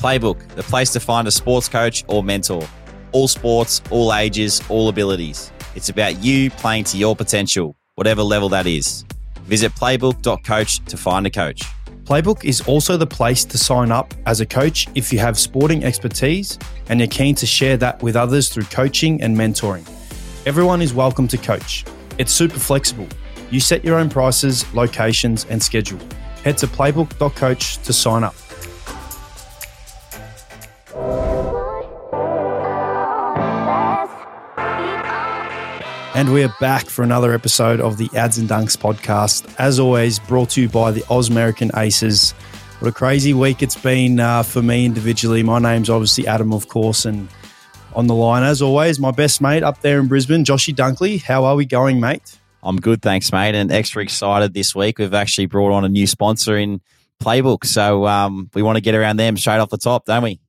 Playbook, the place to find a sports coach or mentor. All sports, all ages, all abilities. It's about you playing to your potential, whatever level that is. Visit playbook.coach to find a coach. Playbook is also the place to sign up as a coach if you have sporting expertise and you're keen to share that with others through coaching and mentoring. Everyone is welcome to coach. It's super flexible. You set your own prices, locations, and schedule. Head to playbook.coach to sign up. And we are back for another episode of the Ads and Dunks podcast. As always, brought to you by the Ausmerican Aces. What a crazy week it's been uh, for me individually. My name's obviously Adam, of course, and on the line, as always, my best mate up there in Brisbane, Joshy Dunkley. How are we going, mate? I'm good, thanks, mate, and extra excited this week. We've actually brought on a new sponsor in Playbook, so um, we want to get around them straight off the top, don't we?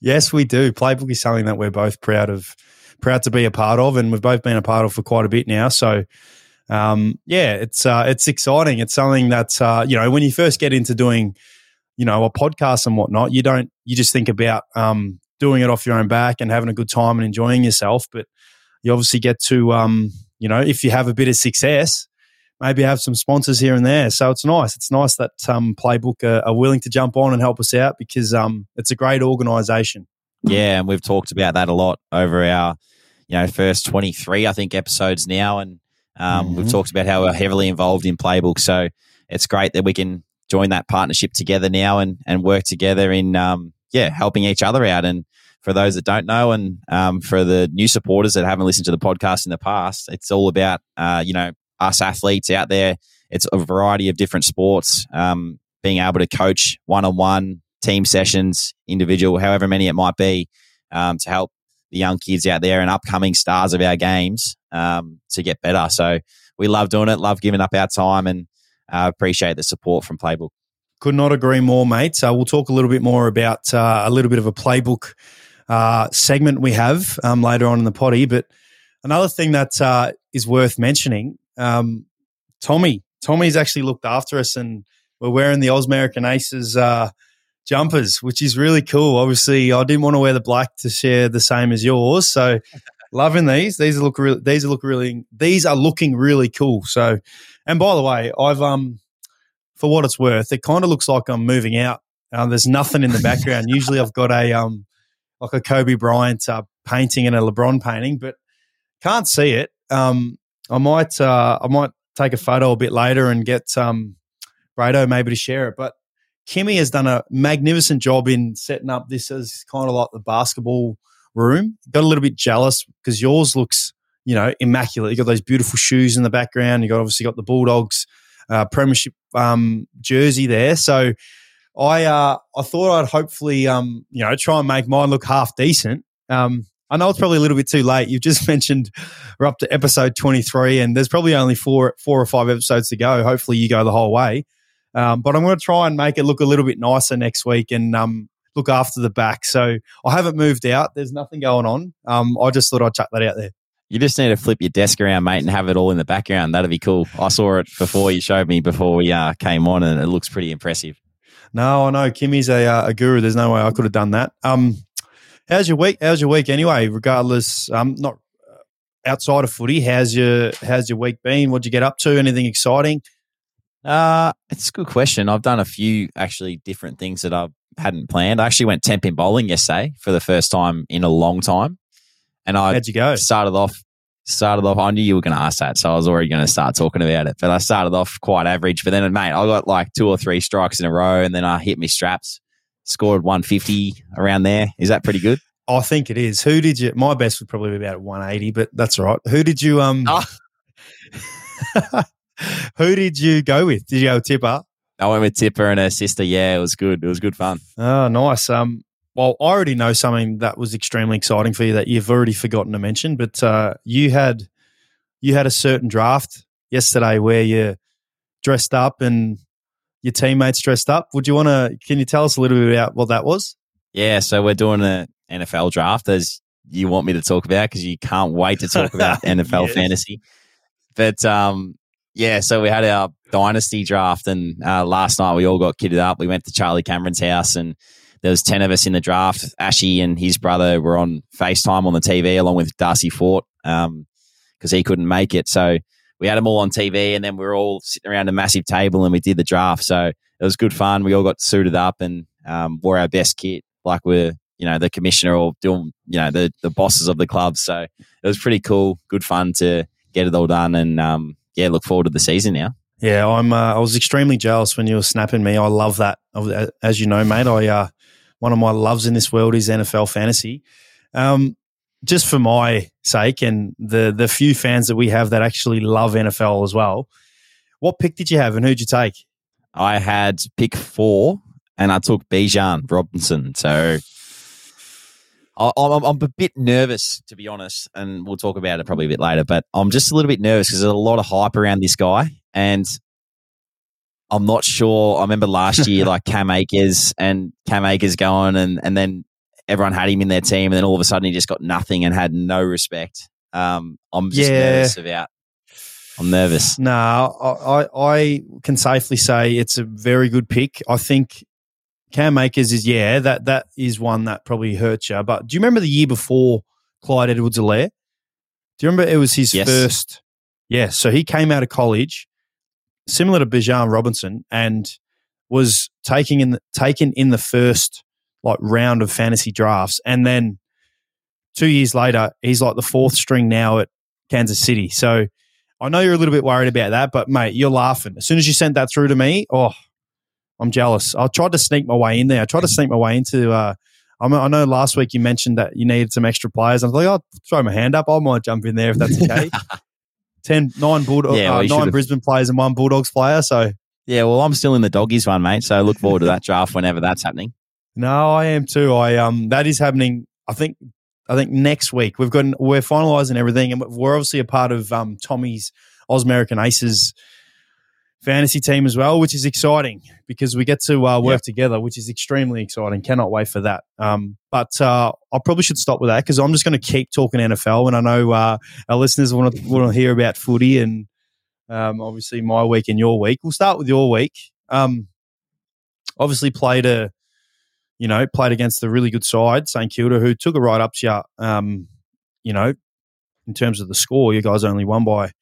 Yes, we do. Playbook is something that we're both proud of proud to be a part of, and we've both been a part of for quite a bit now. So, um, yeah, it's uh, it's exciting. It's something that uh, you know when you first get into doing, you know, a podcast and whatnot, you don't you just think about um, doing it off your own back and having a good time and enjoying yourself, but you obviously get to um, you know if you have a bit of success. Maybe have some sponsors here and there, so it's nice. It's nice that um, Playbook are, are willing to jump on and help us out because um, it's a great organisation. Yeah, and we've talked about that a lot over our, you know, first 23, I think, episodes now. And um, mm-hmm. we've talked about how we're heavily involved in Playbook. So it's great that we can join that partnership together now and, and work together in, um, yeah, helping each other out. And for those that don't know, and um, for the new supporters that haven't listened to the podcast in the past, it's all about, uh, you know, us athletes out there. It's a variety of different sports, um, being able to coach one on one, team sessions, individual, however many it might be, um, to help the young kids out there and upcoming stars of our games um, to get better. So we love doing it, love giving up our time, and uh, appreciate the support from Playbook. Could not agree more, mate. Uh, we'll talk a little bit more about uh, a little bit of a playbook uh, segment we have um, later on in the potty. But another thing that uh, is worth mentioning, um, Tommy. Tommy's actually looked after us, and we're wearing the Ausmerican Aces uh, jumpers, which is really cool. Obviously, I didn't want to wear the black to share the same as yours, so loving these. These look really. These look really. These are looking really cool. So, and by the way, I've um, for what it's worth, it kind of looks like I'm moving out. Uh, there's nothing in the background. Usually, I've got a um, like a Kobe Bryant uh, painting and a LeBron painting, but can't see it. Um, I might uh, I might take a photo a bit later and get um, Brado maybe to share it, but Kimmy has done a magnificent job in setting up this as kind of like the basketball room. Got a little bit jealous because yours looks, you know, immaculate. You got those beautiful shoes in the background. You got obviously got the Bulldogs uh, Premiership um, jersey there. So I uh, I thought I'd hopefully um, you know try and make mine look half decent. Um, I know it's probably a little bit too late. You've just mentioned we're up to episode 23 and there's probably only four four or five episodes to go. Hopefully you go the whole way. Um, but I'm going to try and make it look a little bit nicer next week and um, look after the back. So I haven't moved out. There's nothing going on. Um, I just thought I'd chuck that out there. You just need to flip your desk around, mate, and have it all in the background. That'd be cool. I saw it before you showed me before we uh, came on, and it looks pretty impressive. No, I know Kimmy's a, uh, a guru. There's no way I could have done that. Um, how's your week? How's your week anyway? Regardless, um, not uh, outside of footy. How's your How's your week been? What'd you get up to? Anything exciting? Uh, it's a good question. I've done a few actually different things that I hadn't planned. I actually went 10 pin bowling yesterday for the first time in a long time. And I How'd you go? started off started off I knew you were gonna ask that, so I was already gonna start talking about it. But I started off quite average, but then mate, I got like two or three strikes in a row and then I hit my straps, scored one fifty around there. Is that pretty good? I think it is. Who did you my best would probably be about one eighty, but that's all right. Who did you um oh. Who did you go with? Did you go with Tipper? I went with Tipper and her sister. Yeah, it was good. It was good fun. Oh, nice. Um, well, I already know something that was extremely exciting for you that you've already forgotten to mention, but uh, you had you had a certain draft yesterday where you dressed up and your teammates dressed up. Would you want to? Can you tell us a little bit about what that was? Yeah, so we're doing an NFL draft as you want me to talk about because you can't wait to talk about NFL yes. fantasy. But um, yeah, so we had our dynasty draft, and uh, last night we all got kitted up. We went to Charlie Cameron's house, and there was 10 of us in the draft. Ashy and his brother were on FaceTime on the TV along with Darcy Fort because um, he couldn't make it. So we had them all on TV and then we were all sitting around a massive table and we did the draft. So it was good fun. We all got suited up and um, wore our best kit like we're, you know, the commissioner or doing, you know, the, the bosses of the club. So it was pretty cool. Good fun to get it all done and, um, yeah, look forward to the season now. Yeah, I'm. Uh, I was extremely jealous when you were snapping me. I love that. As you know, mate, I uh, one of my loves in this world is NFL fantasy. Um, just for my sake and the the few fans that we have that actually love NFL as well. What pick did you have and who'd you take? I had pick four and I took Bijan Robinson. So I, I'm, I'm a bit nervous, to be honest, and we'll talk about it probably a bit later. But I'm just a little bit nervous because there's a lot of hype around this guy, and I'm not sure. I remember last year, like Cam Akers and Cam Akers going, and and then everyone had him in their team, and then all of a sudden he just got nothing and had no respect. Um, I'm just yeah. nervous about. I'm nervous. No, I, I can safely say it's a very good pick. I think Cam Akers is yeah that that is one that probably hurts you. But do you remember the year before Clyde Edwards-Helaire? Do you remember it was his yes. first? Yeah, so he came out of college similar to Bijan Robinson, and was taking in the, taken in the first like round of fantasy drafts, and then two years later, he's like the fourth string now at Kansas City. So I know you're a little bit worried about that, but mate, you're laughing. As soon as you sent that through to me, oh, I'm jealous. I tried to sneak my way in there. I tried to sneak my way into. Uh, I know last week you mentioned that you needed some extra players. I was like, I'll throw my hand up. I might jump in there if that's okay. 10, nine, Bulldog, yeah, well, uh, nine Brisbane players and one Bulldogs player. So yeah, well, I'm still in the doggies one, mate. So look forward to that draft whenever that's happening. No, I am too. I um, that is happening. I think I think next week we've got we're finalising everything, and we're obviously a part of um, Tommy's Ausmerican Aces fantasy team as well, which is exciting because we get to uh, work yep. together, which is extremely exciting. Cannot wait for that. Um, but uh, I probably should stop with that because I'm just going to keep talking NFL, and I know uh, our listeners want to want to hear about footy and um, obviously my week and your week. We'll start with your week. Um, obviously played a you know played against a really good side, St Kilda, who took a right up to you. Um, you know, in terms of the score, you guys only won by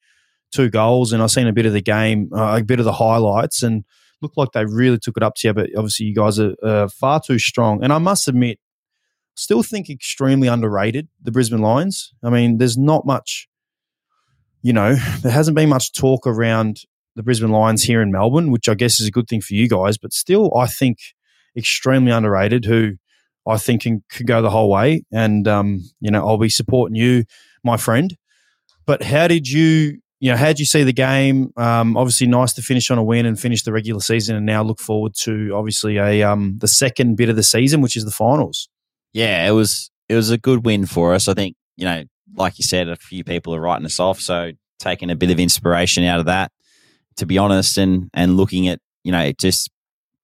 two goals, and I've seen a bit of the game, uh, a bit of the highlights, and looked like they really took it up to you. But obviously, you guys are uh, far too strong. And I must admit, still think extremely underrated the Brisbane Lions. I mean, there's not much, you know, there hasn't been much talk around the Brisbane Lions here in Melbourne, which I guess is a good thing for you guys. But still, I think extremely underrated. Who I think can, could go the whole way. And um, you know, I'll be supporting you, my friend. But how did you you know, how did you see the game? Um, obviously, nice to finish on a win and finish the regular season, and now look forward to obviously a um, the second bit of the season, which is the finals. Yeah, it was it was a good win for us. I think you know, like you said, a few people are writing us off, so taking a bit of inspiration out of that, to be honest, and and looking at you know just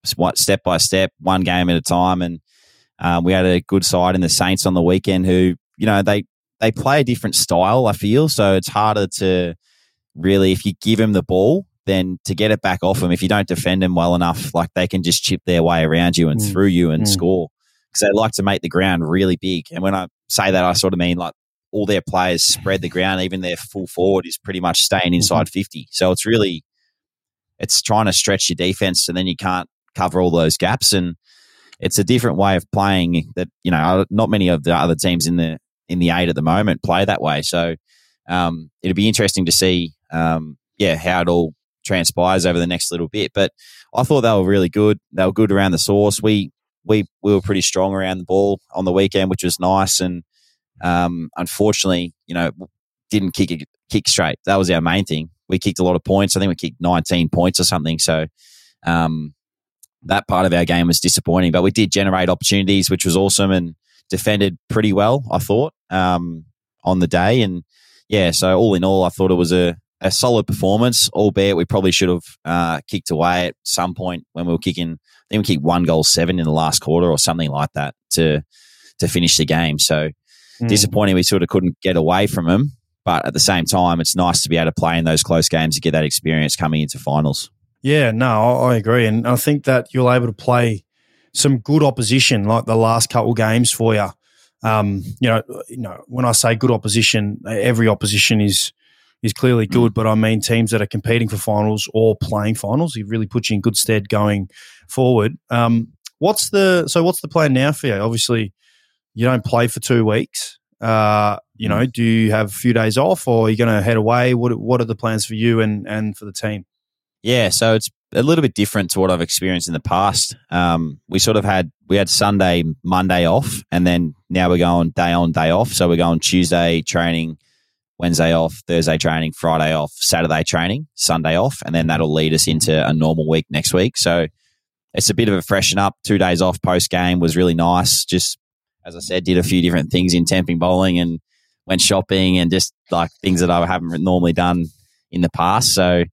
step by step, one game at a time, and um, we had a good side in the Saints on the weekend who you know they they play a different style. I feel so it's harder to really, if you give them the ball, then to get it back off them, if you don't defend them well enough, like they can just chip their way around you and mm. through you and mm. score because they like to make the ground really big. And when I say that, I sort of mean like all their players spread the ground, even their full forward is pretty much staying mm-hmm. inside mm-hmm. 50. So it's really, it's trying to stretch your defense and then you can't cover all those gaps. And it's a different way of playing that, you know, not many of the other teams in the, in the eight at the moment play that way. So um, it'll be interesting to see um, yeah, how it all transpires over the next little bit. But I thought they were really good. They were good around the source. We we we were pretty strong around the ball on the weekend, which was nice. And um, unfortunately, you know, didn't kick kick straight. That was our main thing. We kicked a lot of points. I think we kicked 19 points or something. So um, that part of our game was disappointing. But we did generate opportunities, which was awesome, and defended pretty well. I thought um, on the day, and yeah. So all in all, I thought it was a a solid performance, albeit we probably should have uh, kicked away at some point when we were kicking. I think we kicked one goal seven in the last quarter or something like that to to finish the game. So mm. disappointing we sort of couldn't get away from them. But at the same time, it's nice to be able to play in those close games to get that experience coming into finals. Yeah, no, I agree, and I think that you're able to play some good opposition like the last couple games for you. Um, you know, you know, when I say good opposition, every opposition is is clearly good, mm. but I mean teams that are competing for finals or playing finals. He really puts you in good stead going forward. Um, what's the so what's the plan now for you? Obviously, you don't play for two weeks. Uh, you know, mm. do you have a few days off, or are you going to head away? What What are the plans for you and and for the team? Yeah, so it's a little bit different to what I've experienced in the past. Um, we sort of had we had Sunday, Monday off, and then now we're going day on, day off. So we're going Tuesday training, Wednesday off, Thursday training, Friday off, Saturday training, Sunday off, and then that'll lead us into a normal week next week. So it's a bit of a freshen up. Two days off post game was really nice. Just as I said, did a few different things in Temping bowling and went shopping and just like things that I haven't normally done in the past. So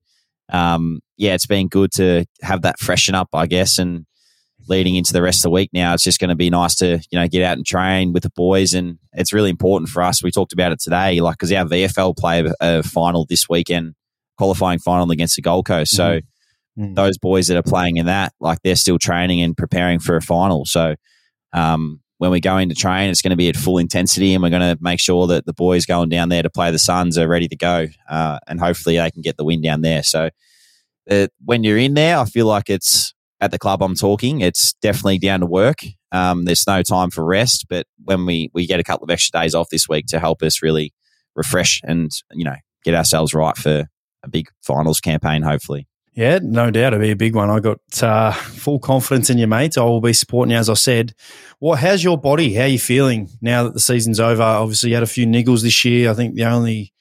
um, yeah, it's been good to have that freshen up, I guess, and leading into the rest of the week now, it's just going to be nice to you know get out and train with the boys, and it's really important for us. We talked about it today, like because our VFL play a, a, final this weekend, qualifying final against the Gold Coast. So mm-hmm. mm. those boys that are playing in that, like they're still training and preparing for a final. So um, when we go into train, it's going to be at full intensity, and we're going to make sure that the boys going down there to play the Suns are ready to go, uh, and hopefully they can get the win down there. So uh, when you're in there, I feel like it's at the club I'm talking. It's definitely down to work. Um, there's no time for rest, but when we we get a couple of extra days off this week to help us really refresh and you know get ourselves right for a big finals campaign, hopefully. Yeah, no doubt it'll be a big one. I got uh, full confidence in you, mate. I will be supporting you, as I said. What? How's your body? How are you feeling now that the season's over? Obviously, you had a few niggles this year. I think the only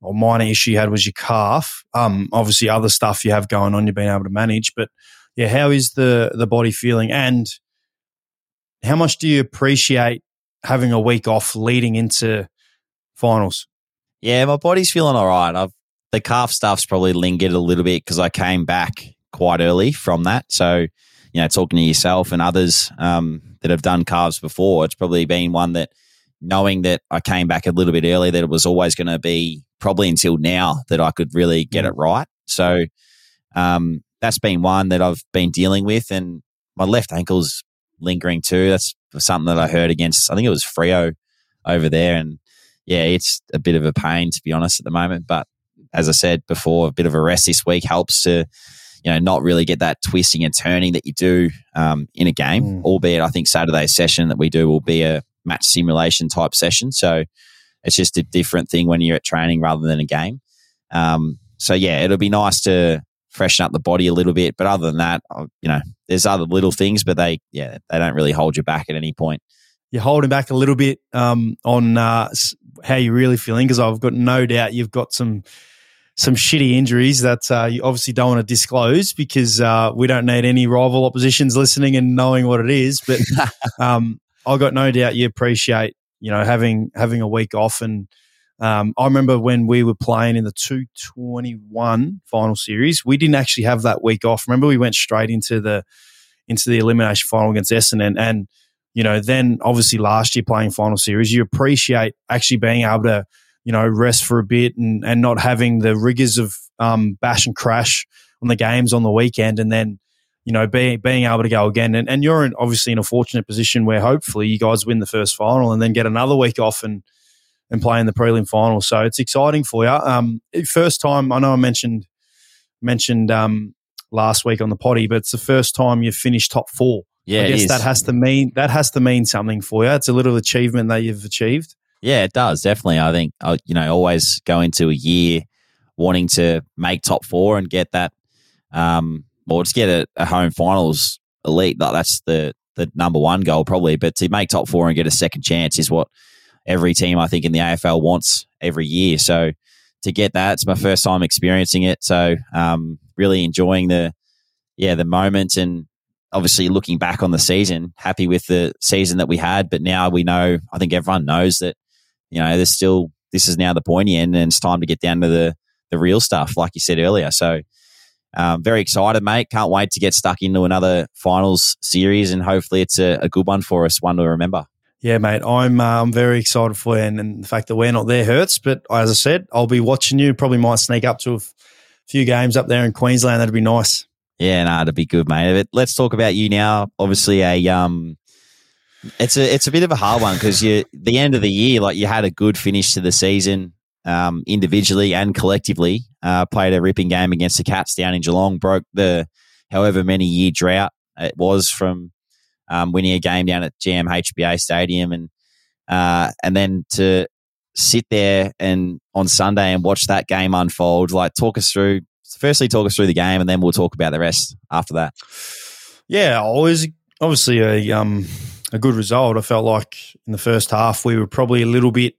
or minor issue you had was your calf. Um, obviously, other stuff you have going on, you've been able to manage. But yeah, how is the the body feeling? And how much do you appreciate having a week off leading into finals? Yeah, my body's feeling all right. I've the calf stuff's probably lingered a little bit because I came back quite early from that. So, you know, talking to yourself and others um, that have done calves before, it's probably been one that knowing that I came back a little bit early, that it was always going to be probably until now that I could really get it right. So, um, that's been one that I've been dealing with, and my left ankle's lingering too. That's something that I heard against. I think it was Freo over there, and yeah, it's a bit of a pain to be honest at the moment. But as I said before, a bit of a rest this week helps to, you know, not really get that twisting and turning that you do um, in a game. Mm. Albeit, I think Saturday's session that we do will be a match simulation type session. So it's just a different thing when you're at training rather than a game. Um, so yeah, it'll be nice to freshen up the body a little bit. But other than that, you know, there's other little things, but they, yeah, they don't really hold you back at any point. You're holding back a little bit um, on uh, how you're really feeling because I've got no doubt you've got some some shitty injuries that uh, you obviously don't want to disclose because uh, we don't need any rival oppositions listening and knowing what it is. But um, I got no doubt you appreciate you know having having a week off. And um, I remember when we were playing in the two twenty one final series, we didn't actually have that week off. Remember, we went straight into the into the elimination final against Essendon and you know, then obviously last year playing final series, you appreciate actually being able to you know, rest for a bit and, and not having the rigors of um, bash and crash on the games on the weekend and then, you know, being being able to go again. And, and you're in, obviously in a fortunate position where hopefully you guys win the first final and then get another week off and and play in the prelim final. So it's exciting for you. Um, first time I know I mentioned mentioned um, last week on the potty, but it's the first time you've finished top four. Yeah, I guess that has to mean that has to mean something for you. It's a little achievement that you've achieved. Yeah, it does definitely. I think uh, you know always go into a year wanting to make top four and get that, um, or just get a, a home finals elite. That's the the number one goal probably. But to make top four and get a second chance is what every team I think in the AFL wants every year. So to get that, it's my first time experiencing it. So um, really enjoying the yeah the moment and obviously looking back on the season, happy with the season that we had. But now we know, I think everyone knows that you know, there's still this is now the pointy end, and it's time to get down to the the real stuff, like you said earlier. So, um, very excited, mate. Can't wait to get stuck into another finals series, and hopefully, it's a, a good one for us, one to remember. Yeah, mate, I'm uh, I'm very excited for you, and, and, the fact that we're not there hurts. But as I said, I'll be watching you. Probably might sneak up to a f- few games up there in Queensland. That'd be nice. Yeah, no, it'd be good, mate. But let's talk about you now. Obviously, a um, it's a it's a bit of a hard one because you the end of the year, like you had a good finish to the season, um, individually and collectively. Uh, played a ripping game against the Cats down in Geelong, broke the however many year drought it was from um, winning a game down at GMHBA Stadium, and uh, and then to sit there and on Sunday and watch that game unfold. Like, talk us through. Firstly, talk us through the game, and then we'll talk about the rest after that. Yeah, always obviously a um a good result. I felt like in the first half we were probably a little bit.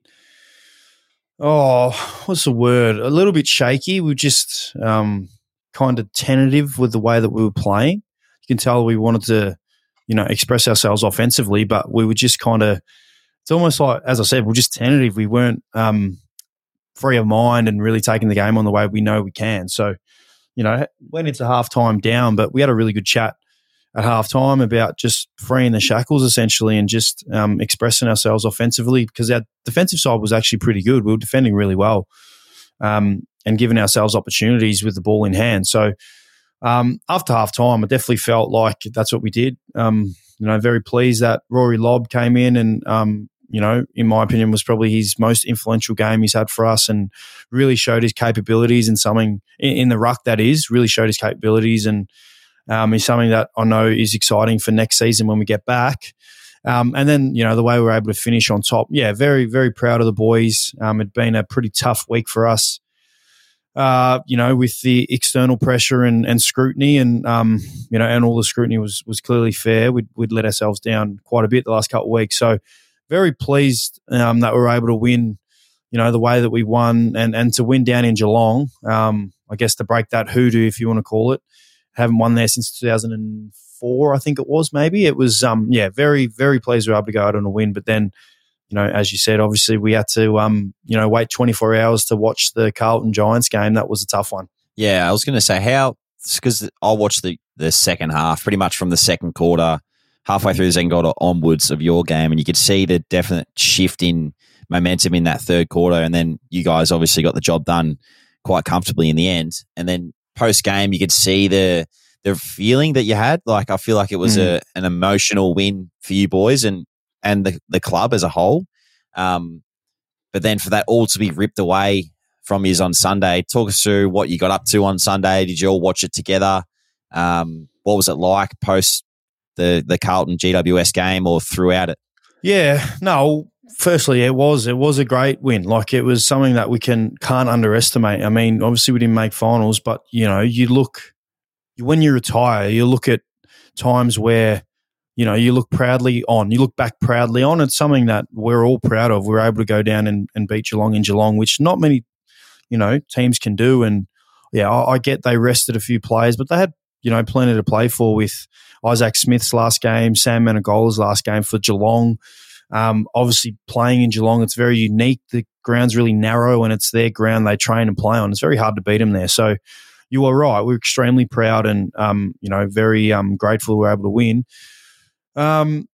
Oh, what's the word? A little bit shaky. We were just um, kind of tentative with the way that we were playing. You can tell we wanted to, you know, express ourselves offensively, but we were just kind of it's almost like, as I said, we're just tentative. We weren't um, free of mind and really taking the game on the way we know we can. So, you know, went into halftime down, but we had a really good chat at halftime about just freeing the shackles essentially and just um, expressing ourselves offensively because our defensive side was actually pretty good. We were defending really well um, and giving ourselves opportunities with the ball in hand. So, um, after half time, I definitely felt like that's what we did. Um, you know, very pleased that Rory Lobb came in and um, you know, in my opinion, was probably his most influential game he's had for us and really showed his capabilities in something in, in the ruck that is really showed his capabilities and um, is something that I know is exciting for next season when we get back. Um, and then, you know, the way we are able to finish on top. Yeah, very, very proud of the boys. Um, it'd been a pretty tough week for us, uh, you know, with the external pressure and, and scrutiny and, um, you know, and all the scrutiny was, was clearly fair. We'd, we'd let ourselves down quite a bit the last couple of weeks. So, very pleased um, that we were able to win, you know, the way that we won and, and to win down in Geelong. Um, I guess to break that hoodoo, if you want to call it. Haven't won there since 2004, I think it was, maybe. It was, um, yeah, very, very pleased we were able to go out on a win. But then, you know, as you said, obviously we had to, um, you know, wait 24 hours to watch the Carlton Giants game. That was a tough one. Yeah, I was going to say how, because I watched the, the second half pretty much from the second quarter halfway through the second quarter onwards of your game, and you could see the definite shift in momentum in that third quarter. And then you guys obviously got the job done quite comfortably in the end. And then post game, you could see the the feeling that you had. Like I feel like it was mm. a an emotional win for you boys and and the the club as a whole. Um, but then for that all to be ripped away from you on Sunday, talk us through what you got up to on Sunday. Did you all watch it together? Um, what was it like post the the Carlton GWS game or throughout it? Yeah, no. Firstly, it was it was a great win. Like it was something that we can can't underestimate. I mean, obviously we didn't make finals, but you know, you look when you retire, you look at times where you know you look proudly on. You look back proudly on. It's something that we're all proud of. We are able to go down and, and beat Geelong in Geelong, which not many you know teams can do. And yeah, I, I get they rested a few players, but they had you know, plenty to play for with Isaac Smith's last game, Sam Menegola's last game for Geelong. Um, obviously, playing in Geelong, it's very unique. The ground's really narrow and it's their ground they train and play on. It's very hard to beat them there. So you are right. We're extremely proud and, um, you know, very um, grateful we were able to win. Um,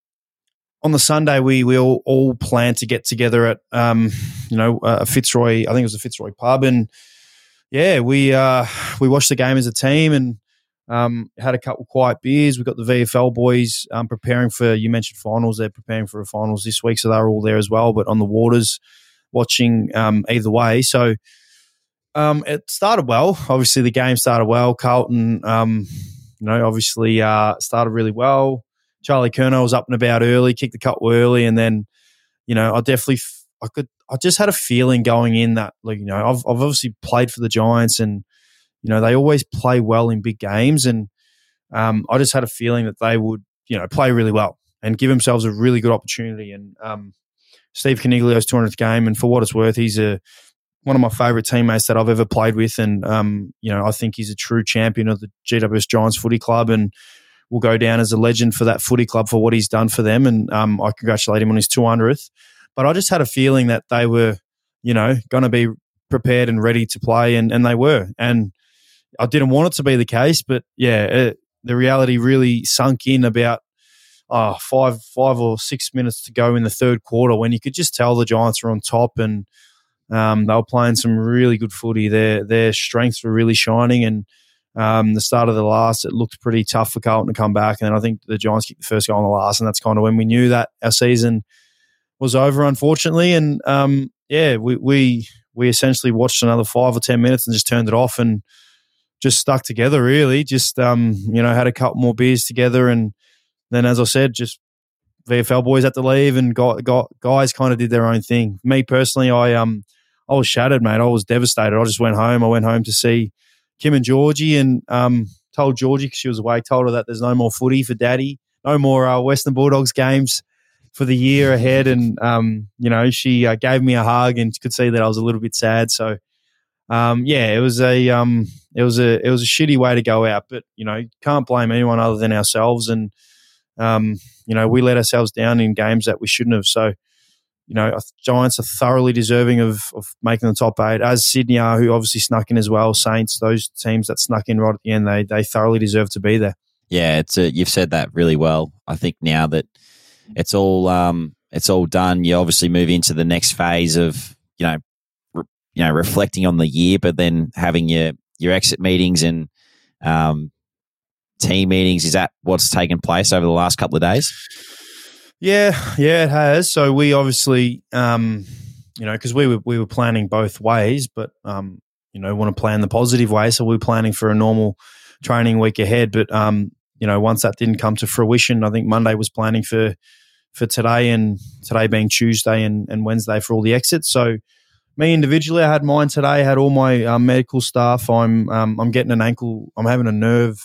on the Sunday, we we all, all planned to get together at um, you know a Fitzroy. I think it was a Fitzroy pub, and yeah, we uh, we watched the game as a team, and um, had a couple quiet beers. We've got the VFL boys um, preparing for, you mentioned finals, they're preparing for a finals this week, so they're all there as well, but on the waters watching um, either way. So um, it started well. Obviously, the game started well. Carlton, um, you know, obviously uh, started really well. Charlie Curnow was up and about early, kicked the couple early, and then, you know, I definitely, I could, I just had a feeling going in that, like, you know, I've, I've obviously played for the Giants and you know, they always play well in big games. And um, I just had a feeling that they would, you know, play really well and give themselves a really good opportunity. And um, Steve Coniglio's 200th game, and for what it's worth, he's a one of my favourite teammates that I've ever played with, and um, you know I think he's a true champion of the GWS Giants Footy Club, and will go down as a legend for that footy club for what he's done for them. And um, I congratulate him on his 200th. But I just had a feeling that they were, you know, going to be prepared and ready to play, and and they were. And I didn't want it to be the case, but yeah, it, the reality really sunk in about five five or six minutes to go in the third quarter when you could just tell the Giants were on top and um, they were playing some really good footy. Their their strengths were really shining, and Um, the start of the last, it looked pretty tough for Carlton to come back, and then I think the Giants kicked the first goal in the last, and that's kind of when we knew that our season was over, unfortunately. And um, yeah, we we we essentially watched another five or ten minutes and just turned it off and just stuck together. Really, just um, you know, had a couple more beers together, and then as I said, just VFL boys had to leave, and got, got guys kind of did their own thing. Me personally, I um, I was shattered, mate. I was devastated. I just went home. I went home to see Kim and Georgie, and um, told Georgie because she was away, told her that there's no more footy for Daddy, no more uh, Western Bulldogs games for the year ahead. And um, you know, she uh, gave me a hug and could see that I was a little bit sad. So um, yeah, it was a um, it was a it was a shitty way to go out, but you know, can't blame anyone other than ourselves. And um, you know, we let ourselves down in games that we shouldn't have. So you know, Giants are thoroughly deserving of, of making the top eight, as Sydney are, who obviously snuck in as well. Saints, those teams that snuck in right at the end, they they thoroughly deserve to be there. Yeah, it's a, you've said that really well. I think now that it's all um, it's all done, you obviously move into the next phase of you know you know reflecting on the year, but then having your your exit meetings and um, team meetings. Is that what's taken place over the last couple of days? Yeah, yeah, it has. So we obviously, um, you know, because we were we were planning both ways, but um, you know, want to plan the positive way. So we are planning for a normal training week ahead. But um, you know, once that didn't come to fruition, I think Monday was planning for for today and today being Tuesday and, and Wednesday for all the exits. So me individually, I had mine today. I had all my um, medical staff. I'm um, I'm getting an ankle. I'm having a nerve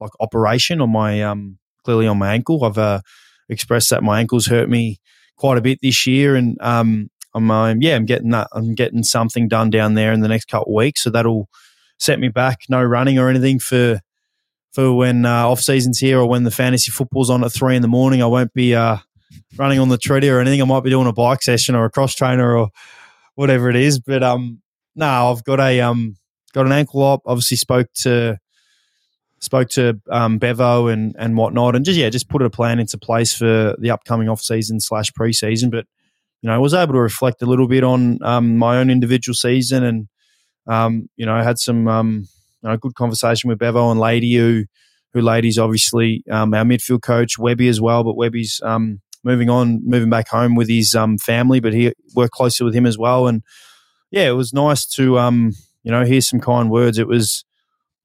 like operation on my um clearly on my ankle. I've uh, expressed that my ankles hurt me quite a bit this year, and um, I'm uh, yeah, I'm getting that. I'm getting something done down there in the next couple of weeks, so that'll set me back. No running or anything for for when uh, off season's here or when the fantasy football's on at three in the morning. I won't be uh, running on the treadie or anything. I might be doing a bike session or a cross trainer or whatever it is. But um, no, I've got a um, got an ankle op. Obviously, spoke to spoke to um, Bevo and and whatnot, and just yeah, just put a plan into place for the upcoming off season slash preseason. But you know, I was able to reflect a little bit on um, my own individual season, and um, you know, had some um, you know, good conversation with Bevo and Lady, who who Lady's obviously um, our midfield coach, Webby as well, but Webby's um, moving on, moving back home with his family, but he worked closely with him as well, and yeah, it was nice to you know hear some kind words. It was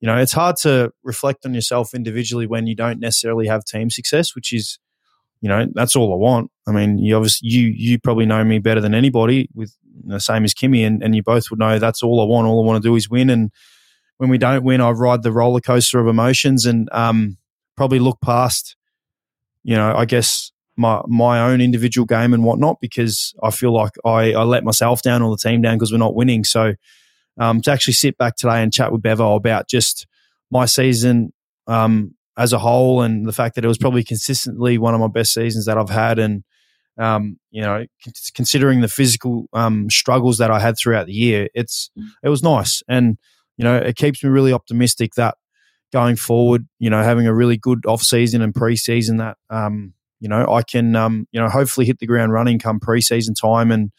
you know, it's hard to reflect on yourself individually when you don't necessarily have team success, which is, you know, that's all I want. I mean, you obviously you you probably know me better than anybody, with the same as Kimmy, and, and you both would know that's all I want. All I want to do is win, and when we don't win, I ride the roller coaster of emotions and um, probably look past, you know, I guess my my own individual game and whatnot because I feel like I, I let myself down or the team down because we're not winning. So um, to actually sit back today and chat with Bevo about just my season um, as a whole and the fact that it was probably consistently one of my best seasons that I've had. And, um, you know, considering the physical um, struggles that I had throughout the year, it's it was nice. And, you know, it keeps me really optimistic that going forward, you know, having a really good off season and preseason that, um, you know, I can, um, you know, hopefully hit the ground running come preseason time and,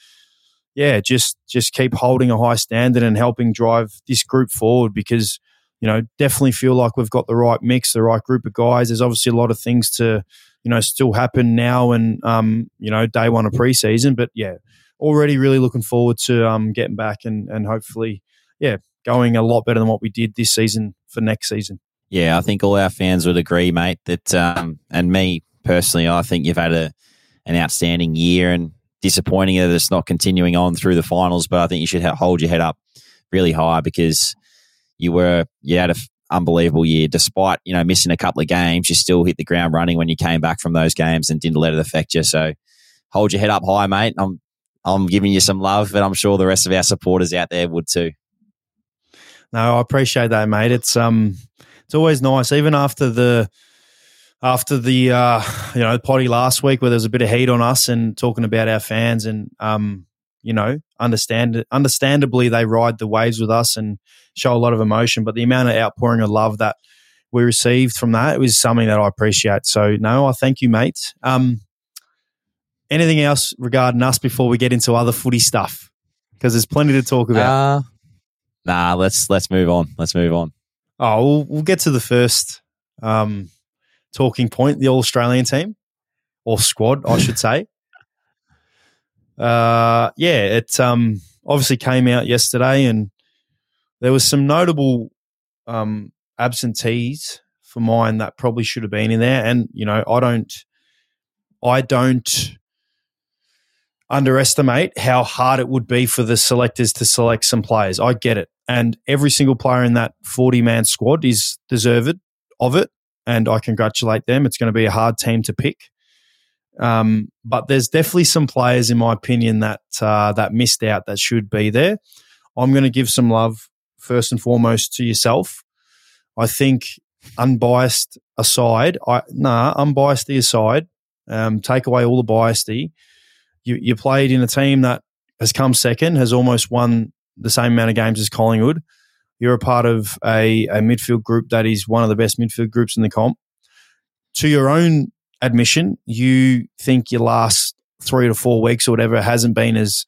yeah, just just keep holding a high standard and helping drive this group forward because you know definitely feel like we've got the right mix, the right group of guys. There's obviously a lot of things to you know still happen now and um, you know day one of preseason, but yeah, already really looking forward to um, getting back and and hopefully yeah going a lot better than what we did this season for next season. Yeah, I think all our fans would agree, mate. That um, and me personally, I think you've had a an outstanding year and disappointing that it's not continuing on through the finals. But I think you should hold your head up really high because you were you had an unbelievable year. Despite you know missing a couple of games, you still hit the ground running when you came back from those games and didn't let it affect you. So hold your head up high, mate. I'm I'm giving you some love, but I'm sure the rest of our supporters out there would too. No, I appreciate that, mate. It's um, it's always nice, even after the after the uh, you know potty last week where there was a bit of heat on us and talking about our fans and um, you know understand understandably they ride the waves with us and show a lot of emotion but the amount of outpouring of love that we received from that was something that I appreciate. So no I thank you mate. Um, anything else regarding us before we get into other footy stuff? Because there's plenty to talk about. Uh, nah let's let's move on. Let's move on. Oh, we'll, we'll get to the first um, talking point, the All Australian team or squad, I should say. Uh, yeah, it um, obviously came out yesterday, and there was some notable um, absentees for mine that probably should have been in there. And you know, I don't, I don't underestimate how hard it would be for the selectors to select some players. I get it, and every single player in that forty-man squad is deserved of it, and I congratulate them. It's going to be a hard team to pick. Um, but there's definitely some players, in my opinion, that uh, that missed out that should be there. I'm going to give some love first and foremost to yourself. I think unbiased aside, I nah, unbiased aside, um, take away all the biasy. You you played in a team that has come second, has almost won the same amount of games as Collingwood. You're a part of a, a midfield group that is one of the best midfield groups in the comp. To your own admission, you think your last three to four weeks or whatever hasn't been as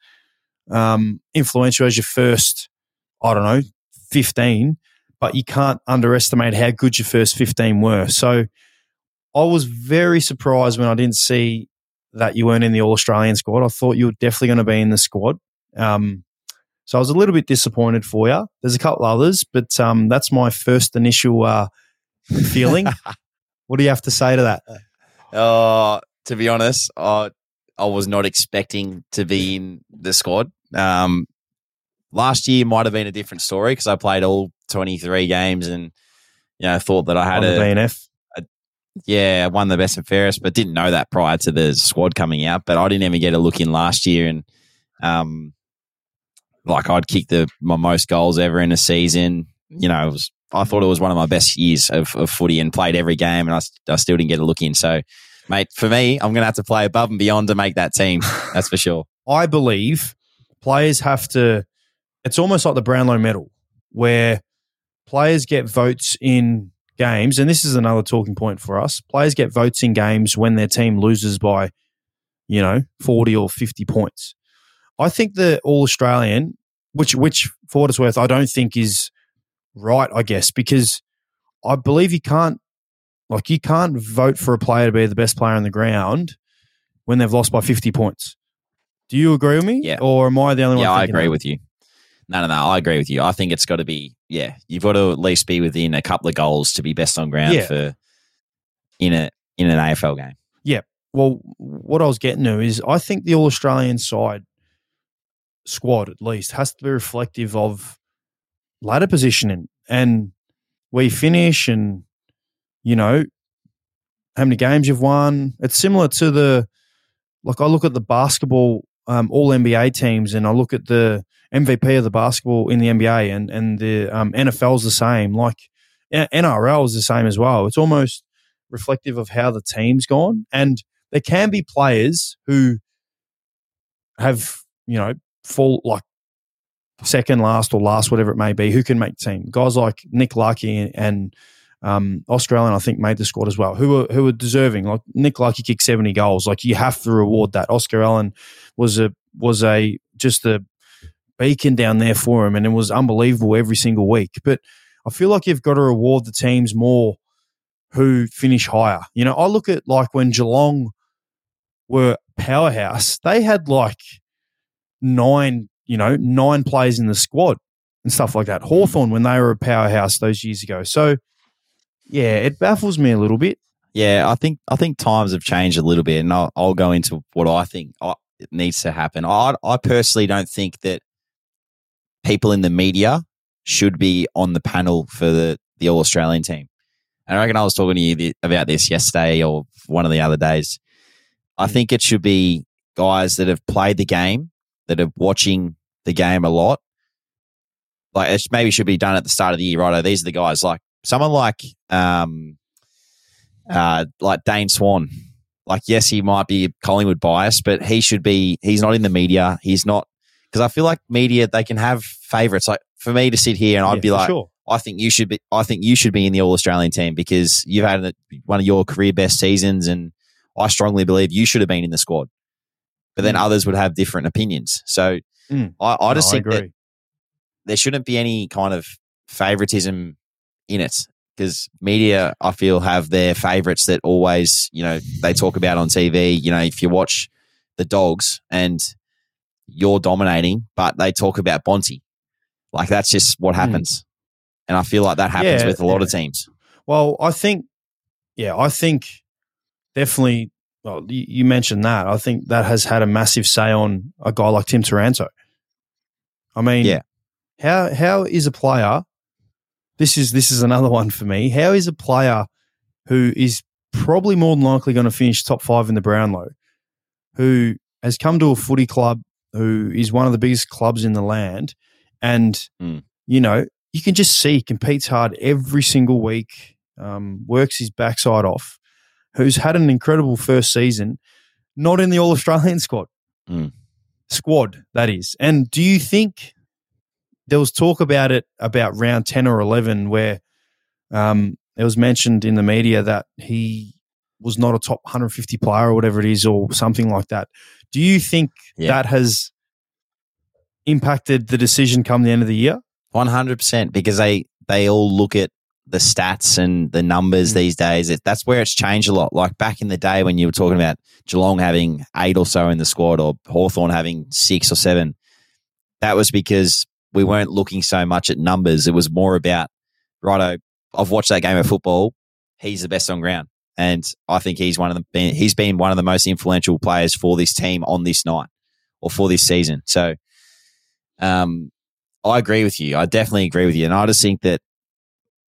um, influential as your first, I don't know, 15, but you can't underestimate how good your first 15 were. So I was very surprised when I didn't see that you weren't in the All Australian squad. I thought you were definitely going to be in the squad. Um, so I was a little bit disappointed for you. There's a couple others, but um, that's my first initial uh, feeling. what do you have to say to that? Uh, to be honest, I I was not expecting to be in the squad. Um, last year might have been a different story because I played all 23 games and you know thought that I had On a, BNF. yeah, I won the best and fairest, but didn't know that prior to the squad coming out. But I didn't even get a look in last year, and um, like I'd kick the my most goals ever in a season. You know, was I thought it was one of my best years of, of footy and played every game, and I, I still didn't get a look in. So, mate, for me, I'm going to have to play above and beyond to make that team. That's for sure. I believe players have to. It's almost like the Brownlow Medal, where players get votes in games, and this is another talking point for us. Players get votes in games when their team loses by, you know, forty or fifty points. I think the All Australian, which which for what it's worth, I don't think is right. I guess because I believe you can't, like, you can't vote for a player to be the best player on the ground when they've lost by fifty points. Do you agree with me? Yeah. Or am I the only one? yeah, I agree that? with you. No, no, no. I agree with you. I think it's got to be, yeah, you've got to at least be within a couple of goals to be best on ground Yeah. for in a in an AFL game. Yeah. Well, what I was getting to is I think the All Australian side squad, at least, has to be reflective of ladder positioning and where you finish and, you know, how many games you've won. It's similar to the, like, I look at the basketball um, all NBA teams and I look at the MVP of the basketball in the NBA and, and the um, NFL's the same. Like, NRL is the same as well. It's almost reflective of how the team's gone. And there can be players who have, you know, fall like second last or last, whatever it may be, who can make team. Guys like Nick Larkey and um, Oscar I think, made the squad as well, who were who were deserving. Like Nick Larkey kicked seventy goals. Like you have to reward that. Oscar Allen was a was a just a beacon down there for him, and it was unbelievable every single week. But I feel like you've got to reward the teams more who finish higher. You know, I look at like when Geelong were powerhouse, they had like nine, you know, nine players in the squad and stuff like that. Hawthorn when they were a powerhouse those years ago. So yeah, it baffles me a little bit. Yeah, I think I think times have changed a little bit, and I'll, I'll go into what I think I, it needs to happen. I I personally don't think that people in the media should be on the panel for the the All Australian team. And I reckon I was talking to you th- about this yesterday or one of the other days. I hmm. think it should be guys that have played the game, that are watching the game a lot. Like it maybe should be done at the start of the year, right? These are the guys like someone like um uh like Dane Swan. Like yes, he might be Collingwood biased, but he should be he's not in the media. He's not because I feel like media they can have favorites. Like for me to sit here and I'd Yeah, be like, sure. I think you should be. I think you should be in the All Australian team because you've had one of your career best seasons, and I strongly believe you should have been in the squad. But then Mm. others would have different opinions. So Mm. I, I just No, think that agree. there shouldn't be any kind of favoritism in it because media, I feel, have their favourites that always, you know, they talk about on TV. You know, if you watch the Dogs and you're dominating, but they talk about Bonte, like that's just what happens. Mm. And I feel like that happens yeah, with a lot yeah. of teams. Well, I think, yeah, I think definitely. Well, you, you mentioned that. I think that has had a massive say on a guy like Tim Taranto. I mean, yeah. How how is a player? This is this is another one for me. How is a player who is probably more than likely going to finish top five in the Brownlow, who has come to a footy club, who is one of the biggest clubs in the land, and mm. you know you can just see he competes hard every single week, um, works his backside off, who's had an incredible first season, not in the All Australian squad. Mm. Squad, that is. And do you think there was talk about it about round 10 or 11 where um, it was mentioned in the media that he was not a top 150 player or whatever it is or something like that. Do you think yeah. that has impacted the decision come the end of the year? 100% because they they all look at the stats and the numbers mm. these days. It, that's where it's changed a lot. Like back in the day when you were talking about Geelong having eight or so in the squad or Hawthorn having six or seven, that was because we weren't looking so much at numbers. It was more about, righto, I've watched that game of football. He's the best on ground. And I think he's one of the, he's been one of the most influential players for this team on this night or for this season. So, um, I agree with you. I definitely agree with you. And I just think that,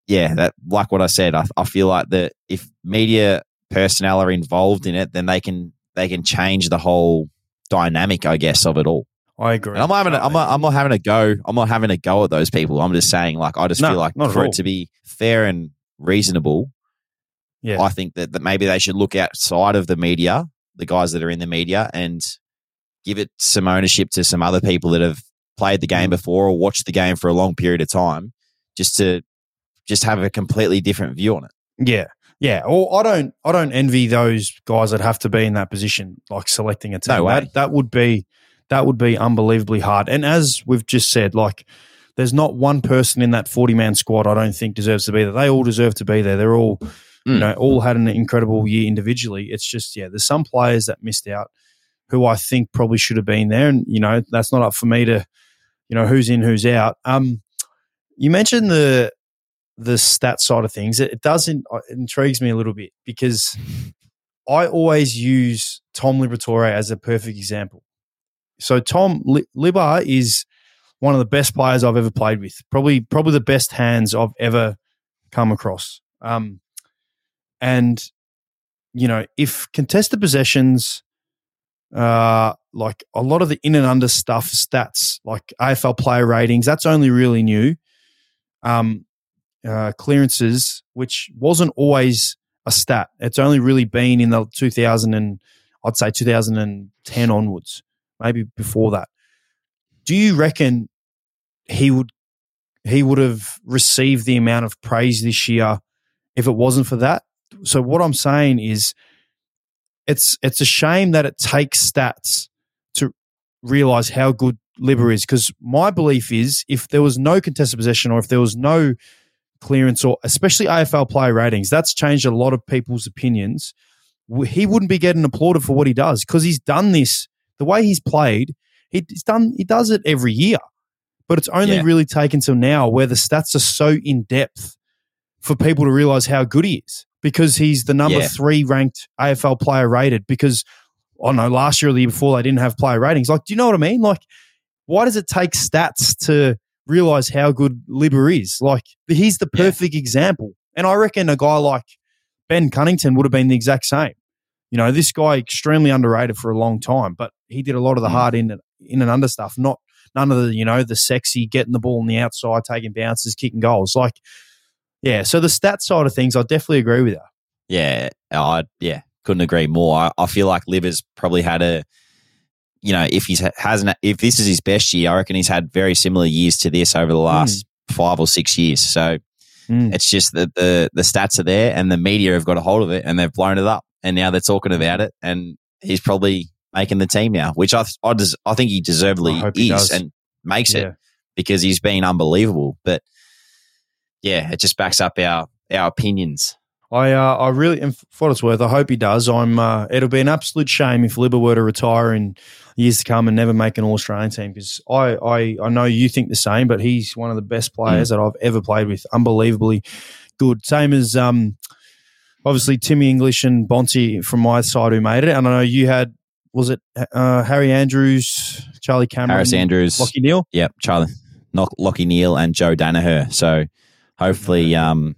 yeah, that, like what I said, I, I feel like that if media personnel are involved in it, then they can, they can change the whole dynamic, I guess, of it all. I agree. And I'm not having a, I'm not, I'm not having a go. I'm not having a go at those people. I'm just saying, like, I just no, feel like for it to be fair and reasonable, yeah, I think that, that maybe they should look outside of the media, the guys that are in the media, and give it some ownership to some other people that have played the game mm. before or watched the game for a long period of time, just to just have a completely different view on it. Yeah. Yeah, or I don't, I don't envy those guys that have to be in that position, like selecting a team. No way. That, that would be, that would be unbelievably hard. And as we've just said, like there's not one person in that 40 man squad I don't think deserves to be there. They all deserve to be there. They're all, mm. you know, all had an incredible year individually. It's just, yeah, there's some players that missed out who I think probably should have been there. And, you know, that's not up for me to, you know, who's in, who's out. Um, you mentioned the, the stat side of things. It, it doesn't, uh, it intrigues me a little bit because I always use Tom Liberatore as a perfect example. So Tom Libba is one of the best players I've ever played with. Probably probably the best hands I've ever come across. Um, and you know, if contested possessions, uh, like a lot of the in and under stuff, stats like AFL player ratings, that's only really new. Um, uh, clearances, which wasn't always a stat. It's only really been in the 2000 and I'd say 2010 onwards maybe before that. Do you reckon he would he would have received the amount of praise this year if it wasn't for that? So what I'm saying is it's it's a shame that it takes stats to realize how good Libba is because my belief is if there was no contested possession or if there was no clearance or especially AFL player ratings, that's changed a lot of people's opinions. He wouldn't be getting applauded for what he does because he's done this the way he's played, he's done he does it every year. But it's only yeah. really taken till now where the stats are so in depth for people to realize how good he is because he's the number yeah. three ranked AFL player rated. Because I don't know, last year or the year before they didn't have player ratings. Like, do you know what I mean? Like, why does it take stats to realize how good Libba is? Like, he's the perfect yeah. example. And I reckon a guy like Ben Cunnington would have been the exact same. You know, this guy extremely underrated for a long time, but he did a lot of the mm. hard in in and under stuff, not none of the you know the sexy getting the ball on the outside, taking bounces, kicking goals. Like, yeah. So the stat side of things, I definitely agree with you. Yeah, I yeah couldn't agree more. I, I feel like Libba's probably had a, you know, if he's hasn't if this is his best year, I reckon he's had very similar years to this over the mm. last mm. five or six years. So. Mm. It's just that the the stats are there, and the media have got a hold of it, and they've blown it up, and now they're talking about it, and he's probably making the team now, which I I, des- I think he deservedly is and makes yeah. it because he's been unbelievable. But yeah, it just backs up our our opinions. I uh, I really, and for what it's worth, I hope he does. I'm. Uh, it'll be an absolute shame if Libba were to retire in years to come and never make an All Australian team because I, I I know you think the same, but he's one of the best players mm. that I've ever played with. Unbelievably good. Same as um, obviously Timmy English and Bonty from my side who made it, and I know you had was it uh, Harry Andrews, Charlie Cameron, Harris Andrews, Lachie Neale, Yep, Charlie, Lachie Neale, and Joe Daniher. So hopefully, um,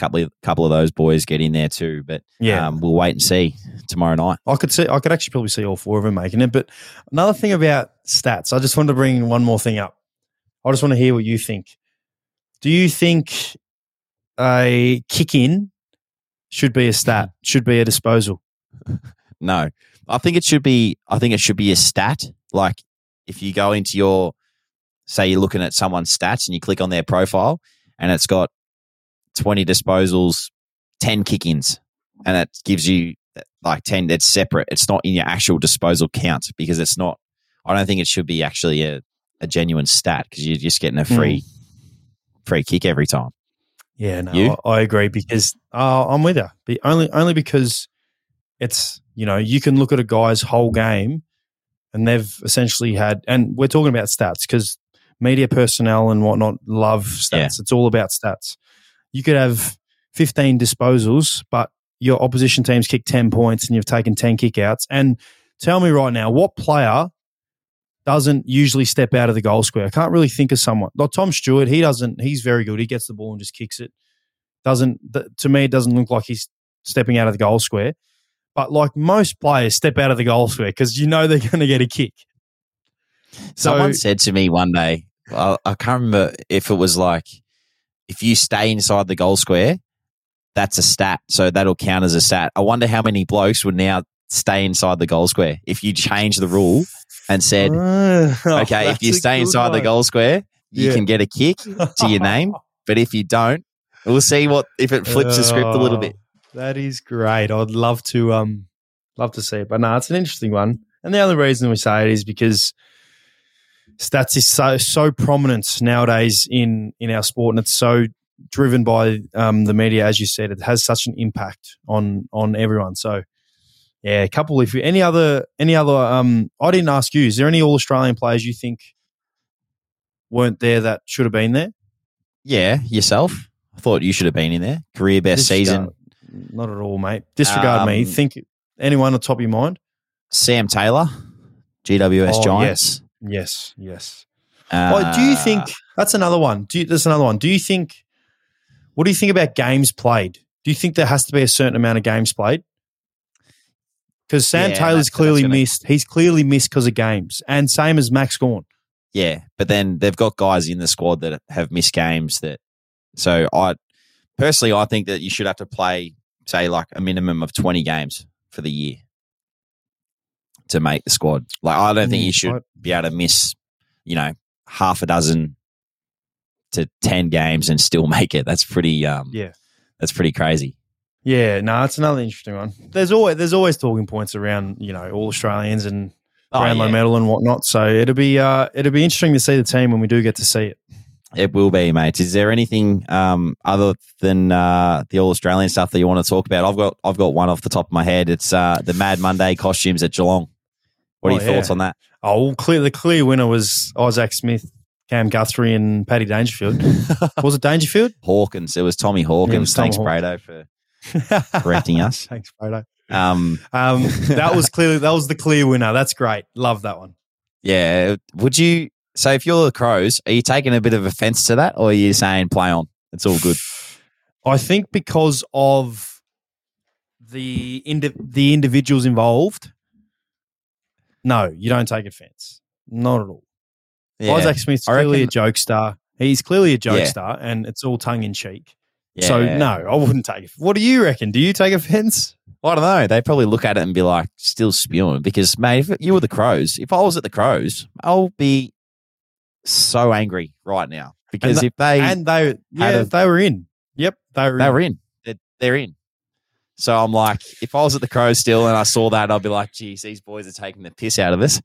couple of couple of those boys get in there too. But yeah, um, we'll wait and see tomorrow night. I could see, I could actually probably see all four of them making it. But another thing about stats, I just wanted to bring one more thing up. I just want to hear what you think. Do you think a kick in should be a stat? Should be a disposal? no, I think it should be. I think it should be a stat. Like if you go into your, say, you're looking at someone's stats and you click on their profile and it's got 20 disposals, 10 kick ins, and that gives you like 10, that's separate. It's not in your actual disposal count because it's not, I don't think it should be actually a, a genuine stat because you're just getting a free, mm. free kick every time. Yeah, no, you? I, I agree because uh, I'm with you. But only, only because it's, you know, you can look at a guy's whole game and they've essentially had, and we're talking about stats because media personnel and whatnot love stats. Yeah. It's all about stats you could have 15 disposals, but your opposition team's kicked 10 points and you've taken 10 kickouts. And tell me right now, what player doesn't usually step out of the goal square? I can't really think of someone. Like Tom Stewart, he doesn't, he's very good. He gets the ball and just kicks it. Doesn't, to me, it doesn't look like he's stepping out of the goal square. But like most players step out of the goal square because you know they're going to get a kick. Someone said to me one day, I, I can't remember if it was like, if you stay inside the goal square, that's a stat. So that'll count as a stat. I wonder how many blokes would now stay inside the goal square if you change the rule and said, uh, okay, if you stay inside one. the goal square, you yeah. can get a kick to your name. but if you don't, we'll see what if it flips the script a little bit. Oh, that is great. I'd love to um love to see it. But no, it's an interesting one. And the only reason we say it is because stats is so so prominent nowadays in in our sport, and it's so driven by um, the media, as you said. It has such an impact on on everyone. So, yeah, a couple. If you, any other any other, um, I didn't ask you. Is there any All Australian players you think weren't there that should have been there? Yeah, yourself. I thought you should have been in there. Career best Disregard, season. Not at all, mate. Disregard um, me. Think anyone on top of your mind? Sam Taylor, GWS oh, Giants. Yes. Yes, yes. Uh, do you think that's another one? Do you, there's another one. Do you think? What do you think about games played? Do you think there has to be a certain amount of games played? Because Sam yeah, Taylor's clearly gonna, missed. He's clearly missed because of games, and same as Max Gawn. Yeah, but then they've got guys in the squad that have missed games. That so I personally, I think that you should have to play, say, like a minimum of twenty games for the year to make the squad. Like I don't think you should be able to miss, you know, half a dozen to ten games and still make it. That's pretty um yeah. That's pretty crazy. Yeah, no, it's another interesting one. There's always there's always talking points around, you know, all Australians and oh, Brownlow yeah. medal and whatnot. So it'll be uh it'll be interesting to see the team when we do get to see it. It will be, mate. Is there anything um, other than uh, the All Australian stuff that you want to talk about? I've got I've got one off the top of my head. It's uh, the Mad Monday costumes at Geelong. What are oh, your thoughts yeah. on that? Oh, clear, the clear winner was Isaac Smith, Cam Guthrie, and Paddy Dangerfield. was it Dangerfield? Hawkins. It was Tommy Hawkins. Yeah, Thanks, Brado, for correcting us. Thanks, Brado. Um, um, that was clearly that was the clear winner. That's great. Love that one. Yeah. Would you? So, if you're the Crows, are you taking a bit of offence to that, or are you saying play on? It's all good. I think because of the indi- the individuals involved, no, you don't take offense. Not at all. Yeah. Isaac Smith's clearly reckon, a jokester. He's clearly a jokester, yeah. and it's all tongue in cheek. Yeah. So no, I wouldn't take it. What do you reckon? Do you take offense? I don't know. They probably look at it and be like, still spewing. Because, mate, if you were the Crows, if I was at the Crows, I'll be so angry right now. Because if they and they yeah a, they were in. Yep, they were. They in. were in. They're, they're in. So I'm like, if I was at the Crow still and I saw that, I'd be like, geez, these boys are taking the piss out of us.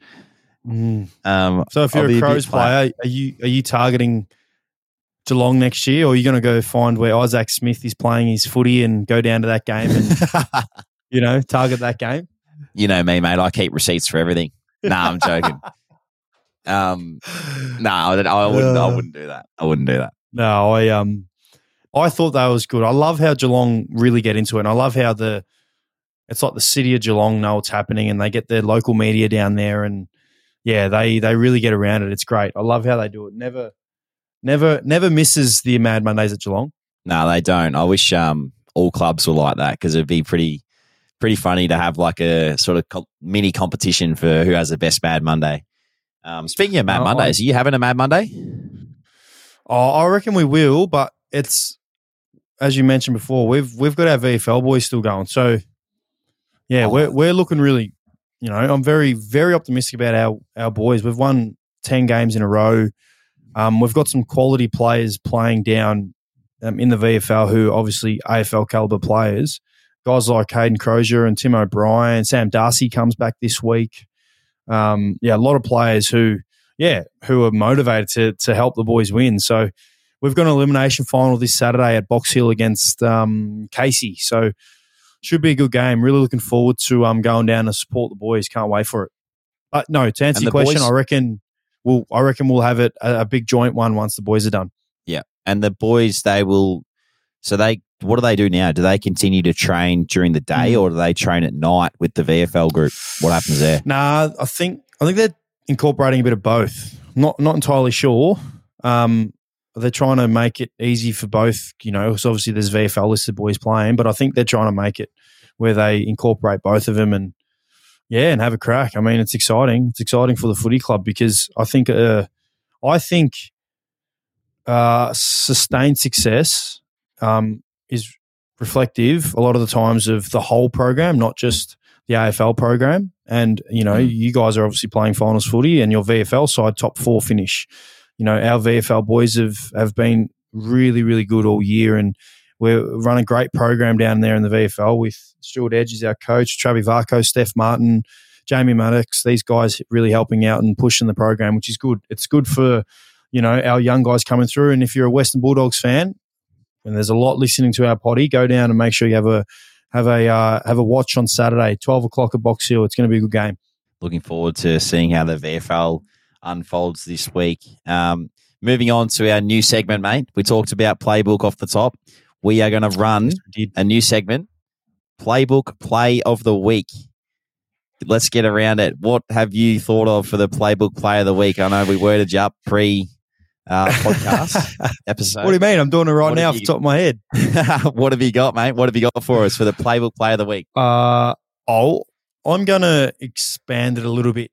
Mm. Um, so if you're a Crows player, are you are you targeting Geelong next year, or are you going to go find where Isaac Smith is playing his footy and go down to that game and you know target that game? You know me, mate. I keep receipts for everything. Nah, I'm joking. um, no, nah, I, I wouldn't. I wouldn't do that. I wouldn't do that. No, I um, I thought that was good. I love how Geelong really get into it. And I love how the it's like the city of Geelong know what's happening, and they get their local media down there, and yeah, they they really get around it. It's great. I love how they do it. Never, never, never misses the Mad Mondays at Geelong. No, they don't. I wish um all clubs were like that because it'd be pretty pretty funny to have like a sort of co- mini competition for who has the best Mad Monday. Um, speaking of Mad oh, Mondays, are you having a Mad Monday? Oh, I reckon we will, but it's as you mentioned before, we've we've got our VFL boys still going. So yeah, oh. we're we're looking really you know, I'm very, very optimistic about our, our boys. We've won 10 games in a row. Um, we've got some quality players playing down um, in the VFL who obviously AFL caliber players. Guys like Hayden Crozier and Tim O'Brien, Sam Darcy comes back this week. Um, yeah, a lot of players who, yeah, who are motivated to to help the boys win. So we've got an elimination final this Saturday at Box Hill against um, Casey. So should be a good game. Really looking forward to um going down to support the boys. Can't wait for it. But no, to answer your question, boys, I reckon we'll I reckon we'll have it a, a, big joint one once the boys are done. Yeah, and the boys they will. So they what do they do now? Do they continue to train during the day, mm. or do they train at night with the VFL group? What happens there? Nah, I think I think they're incorporating a bit of both. Not not entirely sure. Um, they're trying to make it easy for both. You know, so obviously there's VFL listed boys playing, but I think they're trying to make it where they incorporate both of them and yeah, and have a crack. I mean, it's exciting. It's exciting for the footy club because I think uh, I think uh, sustained success um, is reflective a lot of the times of the whole program, not just the AFL program. And you know, mm. you guys are obviously playing finals footy, and your VFL side top four finish you know, our VFL boys have, have been really, really good all year. And we run a great program down there in the VFL with Stuart Edge as our coach, Travi Varcoe, Steph Martin, Jamie Maddox, these guys really helping out and pushing the program, which is good. It's good for, you know, our young guys coming through. And if you're a Western Bulldogs fan, and there's a lot listening to our potty, go down and make sure you have a have a uh, have a watch on Saturday, twelve o'clock at Box Hill. It's going to be a good game. Looking forward to seeing how the VFL unfolds this week. Um, moving on to our new segment, mate. We talked about playbook off the top. We are going to run a new segment, playbook play of the week. Let's get around it. What have you thought of for the playbook play of the week? I know we worded you up pre uh, podcast episode. What do you mean? I'm doing it right what now off the top of my head. what have you got, mate? What have you got for us for the playbook play of the week? Uh, oh, I'm going to expand it a little bit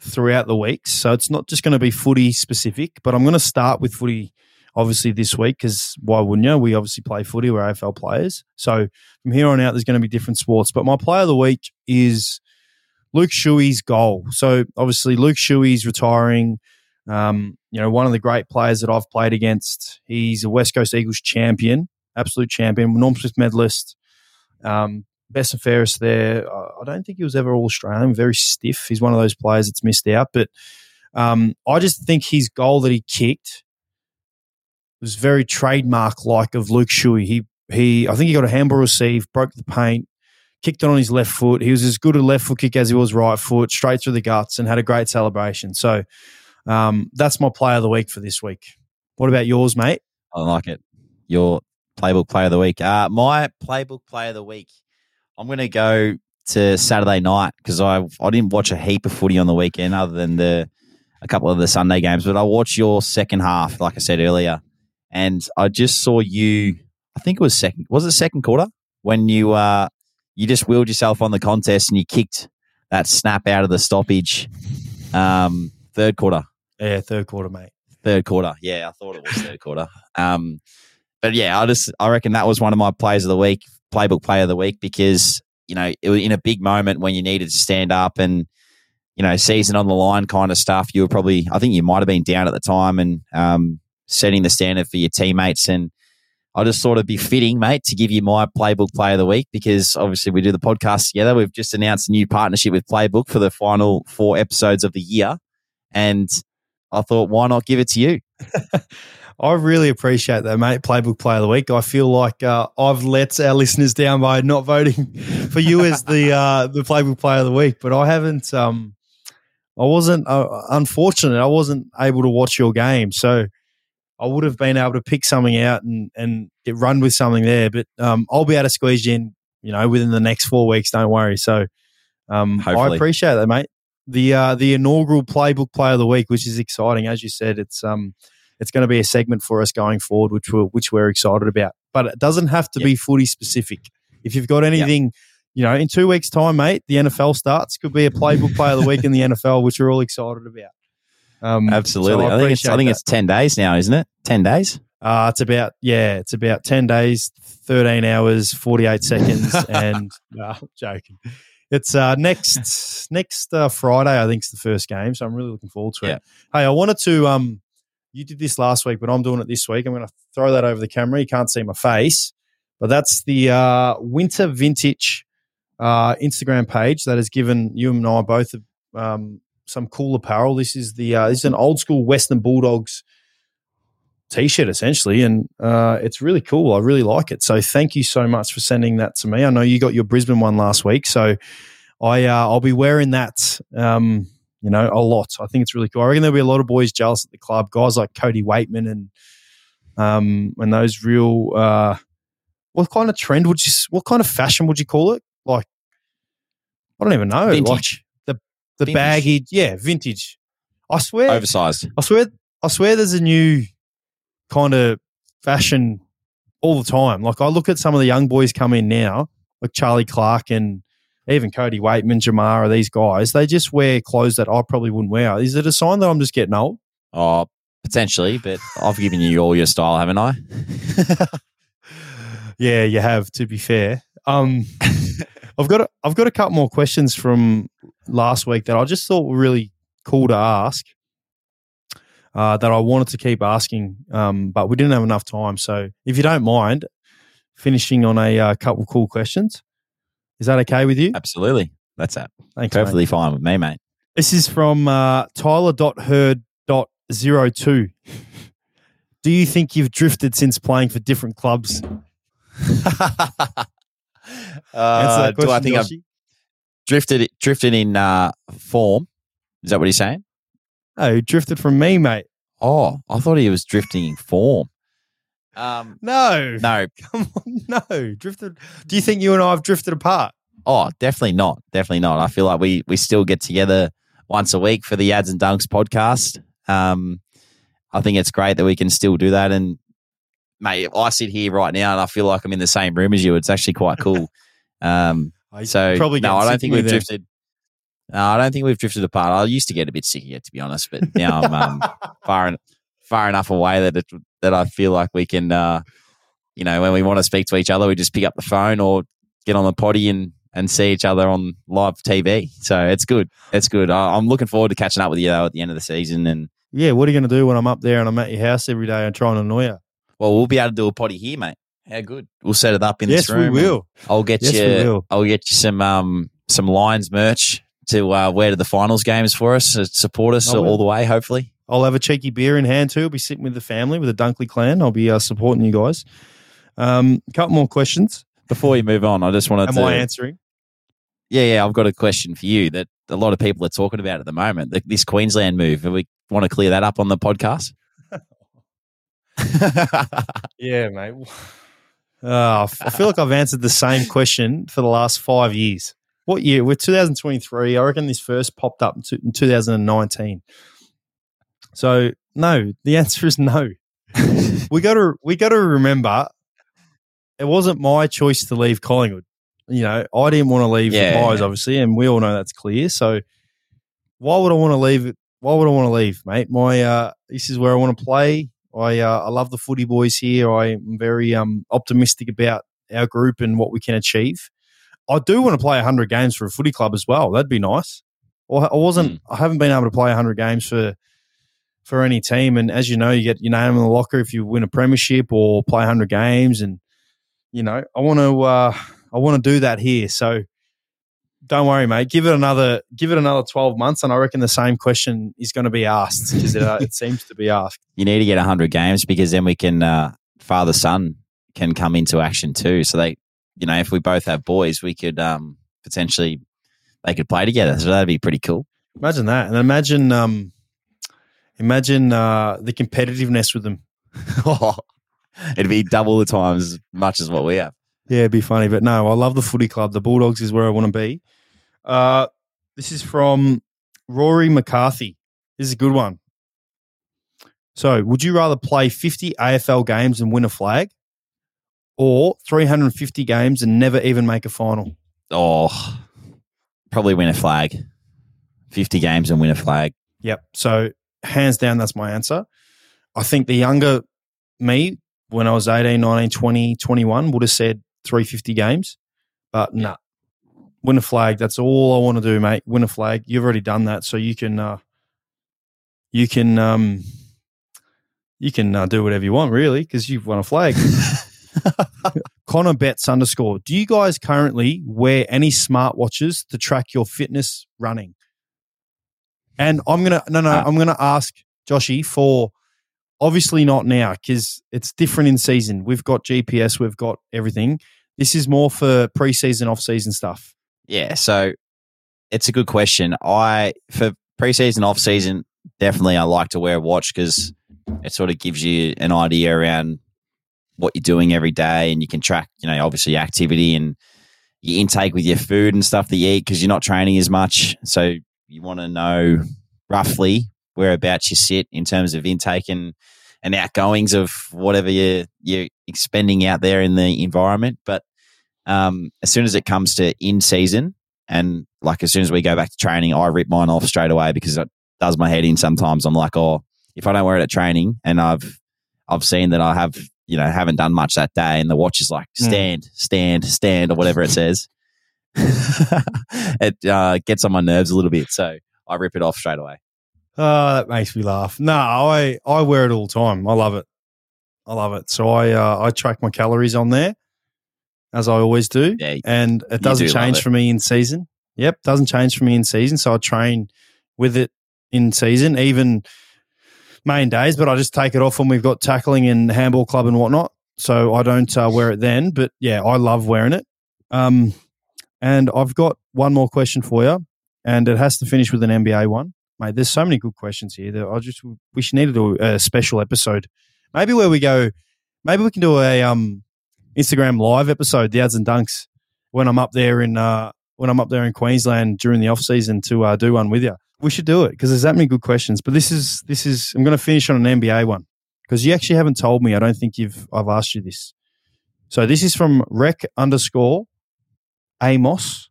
throughout the weeks. So it's not just going to be footy specific, but I'm going to start with footy obviously this week because why wouldn't you? We obviously play footy, we're AFL players. So from here on out, there's going to be different sports. But my player of the week is Luke Shuey's goal. So obviously, Luke Shuey's retiring. Um, you know, one of the great players that I've played against. He's a West Coast Eagles champion, absolute champion, Norm Smith medalist. Um, best and fairest there. I don't think he was ever all Australian. Very stiff. He's one of those players that's missed out. But um, I just think his goal that he kicked was very trademark like of Luke Shuey. He he I think he got a handball receive, broke the paint, kicked it on his left foot. He was as good a left foot kick as he was right foot, straight through the guts, and had a great celebration. So um, that's my player of the week for this week. What about yours, mate? I like it. Your playbook player of the week. Uh, my playbook player of the week I'm going to go to Saturday night because I I didn't watch a heap of footy on the weekend other than the a couple of the Sunday games, but I watched your second half, like I said earlier, and I just saw you. I think it was second. Was it second quarter when you uh you just wheeled yourself on the contest and you kicked that snap out of the stoppage. Um, third quarter. Yeah, third quarter, mate. Third quarter. Yeah, I thought it was third quarter. Um, but yeah, I just I reckon that was one of my plays of the week playbook player of the week because you know it was in a big moment when you needed to stand up and you know season on the line kind of stuff. You were probably I think you might have been down at the time and um, setting the standard for your teammates and. I just thought it'd be fitting, mate, to give you my Playbook Player of the Week because obviously we do the podcast together. We've just announced a new partnership with Playbook for the final four episodes of the year. And I thought, why not give it to you? I really appreciate that, mate. Playbook Player of the Week. I feel like uh, I've let our listeners down by not voting for you as the uh, the Playbook Player of the Week, but I haven't. Um, I wasn't uh, unfortunate. I wasn't able to watch your game, so I would have been able to pick something out and and get run with something there. But um, I'll be able to squeeze you in, you know, within the next four weeks. Don't worry. So um, I appreciate that, mate. The uh, the inaugural Playbook Player of the Week, which is exciting, as you said. It's um it's going to be a segment for us going forward, which we're which we're excited about. But it doesn't have to Yep. be footy specific. If you've got anything, you know, in two weeks' time, mate, the NFL starts. Could be a Playbook Player of the Week in the NFL, which we're all excited about. Um, Absolutely. so I, think it's I think that. it's ten days now, isn't it? Ten days. Uh, it's about yeah, it's about ten days, thirteen hours, forty eight seconds, and no, joking. It's uh, next next uh, Friday, I think, is the first game, so I'm really looking forward to it. Yeah. Hey, I wanted to um, you did this last week, but I'm doing it this week. I'm going to throw that over the camera. You can't see my face, but that's the uh, winter vintage uh, Instagram page that has given you and I both um, some cool apparel. This is the uh, this is an old school Western Bulldogs t-shirt essentially and uh, it's really cool. I really like it. So thank you so much for sending that to me. I know you got your brisbane one last week so i uh, i'll be wearing that um, you know a lot. I think it's really cool. I reckon there'll be a lot of boys jealous at the club. Guys like cody weightman and um and those real uh what kind of trend would you what kind of fashion would you call it? Like i don't even know. Like Vintage. the the Vintage. baggy yeah vintage. I swear Oversized. I swear, I swear, there's a new kind of fashion all the time. Like I look at some of the young boys come in now, like Charlie Clarke and even Cody Weightman, Jamarra, these guys. They just wear clothes that I probably wouldn't wear. Is it a sign that I'm just getting old? Oh, potentially, but I've given you all your style, haven't I? Yeah, you have. To be fair, um, I've got a, I've got a couple more questions from last week that I just thought were really cool to ask. Uh, that I wanted to keep asking, um, but we didn't have enough time. So, if you don't mind, finishing on a uh, couple cool questions, is that okay with you? Absolutely. That's that. Thanks, mate. Perfectly fine with me, mate. This is from uh, Tyler.herd.02. Do you think you've drifted since playing for different clubs? Uh, that do I question, think I've drifted drifted in uh, form? Is that what he's saying? Oh, you drifted from me, mate. Oh, I thought he was drifting in form. Um, No, no, come on, no. Drifted. Do you think you and I have drifted apart? oh, definitely not, definitely not. I feel like we we still get together once a week for the Ads and Dunks podcast. Um, I think it's great that we can still do that. And mate, I sit here right now and I feel like I'm in the same room as you. It's actually quite cool. Um, so probably no, I don't think we've drifted. No, I don't think we've drifted apart. I used to get a bit sick of it, to be honest, but now I'm um, far en- far enough away that it, that I feel like we can, uh, you know, when we want to speak to each other, we just pick up the phone or get on the potty and and see each other on live TV. So it's good. It's good. I, I'm looking forward to catching up with you though at the end of the season, and Yeah, what are you going to do when I'm up there and I'm at your house every day and trying to annoy you? well, we'll be able to do a potty here, mate. How good. We'll set it up in yes, this room. Yes, we will. I'll get Yes, we you. will. I'll get you some um some Lions merch to uh, wear to the finals games for us. To support us will. all the way. Hopefully. I'll have a cheeky beer in hand too. I'll be sitting with the family, with the Dunkley clan. I'll be uh, supporting you guys. Um, a couple more questions. Before you move on, I just wanted Am to. I answering? yeah, yeah. I've got a question for you that a lot of people are talking about at the moment. The, this Queensland move. We want to clear that up on the podcast. Yeah, mate. Uh, f- I feel like I've answered the same question for the last five years. What year? We're 2023. I reckon this first popped up in 2019. So no, the answer is no. we got to we got to remember, it wasn't my choice to leave Collingwood. You know, I didn't want to leave Yeah. the Pies, obviously, and we all know that's clear. So why would I want to leave it? Why would I want to leave, mate? My uh, this is where I want to play. I uh, I love the footy boys here. I am very um optimistic about our group and what we can achieve. I do want to play 100 games for a footy club as well. That'd be nice. I wasn't. I haven't been able to play 100 games for for any team. And as you know, you get your name in the locker if you win a premiership or play 100 games. And you know, I want to uh, I want to do that here. So don't worry, mate. Give it another give it another twelve months, and I reckon the same question is going to be asked because it, uh, it seems to be asked. You need to get hundred games because then we can uh, father son can come into action too. So they, you know, if we both have boys, we could um, potentially they could play together. So that'd be pretty cool. Imagine that, and imagine um, imagine uh, the competitiveness with them. It'd be double the times as much as what we have. Yeah, it'd be funny, but no, I love the footy club. The Bulldogs is where I want to be. Uh, this is from Rory McCarthy. This is a good one. So, would you rather play 50 AFL games and win a flag or 350 games and never even make a final? Oh, probably win a flag. 50 games and win a flag. Yep. So, hands down, that's my answer. I think the younger me, when I was 18, 19, 20, 21, would have said 350 games. But no, nah, win a flag. That's all I want to do, mate. Win a flag. You've already done that, so you can uh, you can um, you can uh, do whatever you want, really, because you've won a flag. Connor Betts underscore. Do you guys currently wear any smartwatches to track your fitness running? And I'm gonna no no uh, I'm gonna ask Joshy for obviously not now because it's different in season. We've got GPS, we've got everything. This is more for preseason, off season stuff. Yeah, so it's a good question. I for preseason, off season, definitely I like to wear a watch because it sort of gives you an idea around what you're doing every day, and you can track, you know, obviously activity and your intake with your food and stuff that you eat because you're not training as much. So you want to know roughly whereabouts you sit in terms of intake and, and outgoings of whatever you're, you're expending out there in the environment. But um, as soon as it comes to in season, and like as soon as we go back to training, I rip mine off straight away because it does my head in. Sometimes I'm like, oh, if I don't wear it at training, and I've I've seen that I have you know haven't done much that day, and the watch is like hmm. stand, mm. stand, stand, or whatever it says. it uh, gets on my nerves a little bit, so I rip it off straight away. Oh, that makes me laugh. No, I I wear it all the time. I love it. I love it. So I uh, I track my calories on there, as I always do, yeah, and it doesn't do change it. for me in season. Yep, doesn't change for me in season. So I train with it in season, even main days. But I just take it off when we've got tackling and handball club and whatnot. So I don't uh, wear it then. But yeah, I love wearing it. Um, and I've got one more question for you, and it has to finish with an NBA one mate. There's so many good questions here that I just we should need to do a special episode, maybe where we go. Maybe we can do a um Instagram live episode, the ads and dunks, when I'm up there in uh when I'm up there in Queensland during the off season to uh, do one with you. We should do it because there's that many good questions. But this is this is I'm going to finish on an NBA one because you actually haven't told me. I don't think you've I've asked you this. So this is from rec underscore Amos.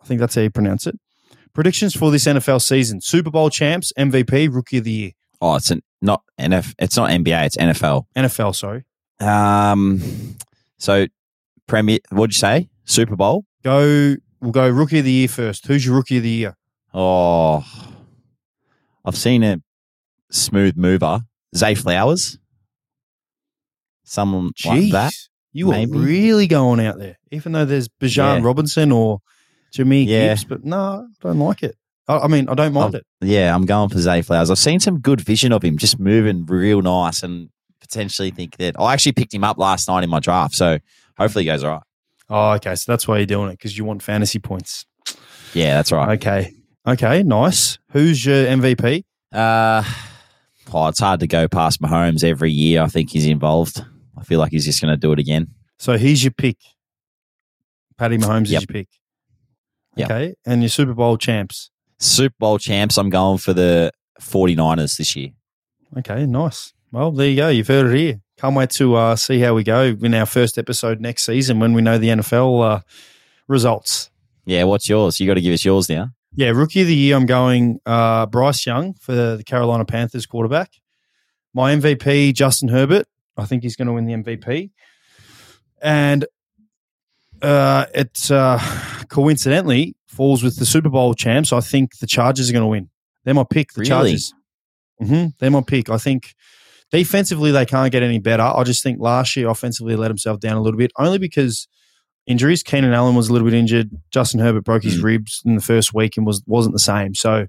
I think that's how you pronounce it. Predictions for this NFL season: Super Bowl champs, MVP, Rookie of the Year. Oh, it's an, not NF. It's not NBA. It's NFL. NFL. Sorry. Um. So, Premier. What'd you say? Super Bowl. Go. We'll go Rookie of the Year first. Who's your Rookie of the Year? Oh, I've seen a smooth mover. Zay Flowers. Someone Jeez, like that. You maybe. are really going out there, even though there's Bijan yeah. Robinson or Jimmy yeah. Gibbs, but no, I don't like it. I, I mean, I don't mind I'm, it. Yeah, I'm going for Zay Flowers. I've seen some good vision of him just moving real nice and potentially think that I actually picked him up last night in my draft. So hopefully he goes all right. Oh, okay. So that's why you're doing it because you want fantasy points. Yeah, that's right. Okay. Okay, nice. Who's your MVP? Uh, oh, it's hard to go past Mahomes every year. I think he's involved. I feel like he's just going to do it again. So he's your pick. Patty Mahomes yep. is your pick. Yep. Okay. And your Super Bowl champs? Super Bowl champs, I'm going for the 49ers this year. Okay, nice. Well, there you go. You've heard it here. Can't wait to uh, see how we go in our first episode next season when we know the NFL uh, results. Yeah, what's yours? You got to give us yours now. Yeah, rookie of the year, I'm going uh, Bryce Young for the Carolina Panthers quarterback. My MVP, Justin Herbert. I think he's going to win the MVP. And uh, it uh, coincidentally falls with the Super Bowl champs. I think the Chargers are going to win. They're my pick. The really? Chargers. Mm-hmm. They're my pick. I think defensively they can't get any better. I just think last year offensively they let themselves down a little bit, only because injuries. Keenan Allen was a little bit injured. Justin Herbert broke his Mm. ribs in the first week and was wasn't the same. So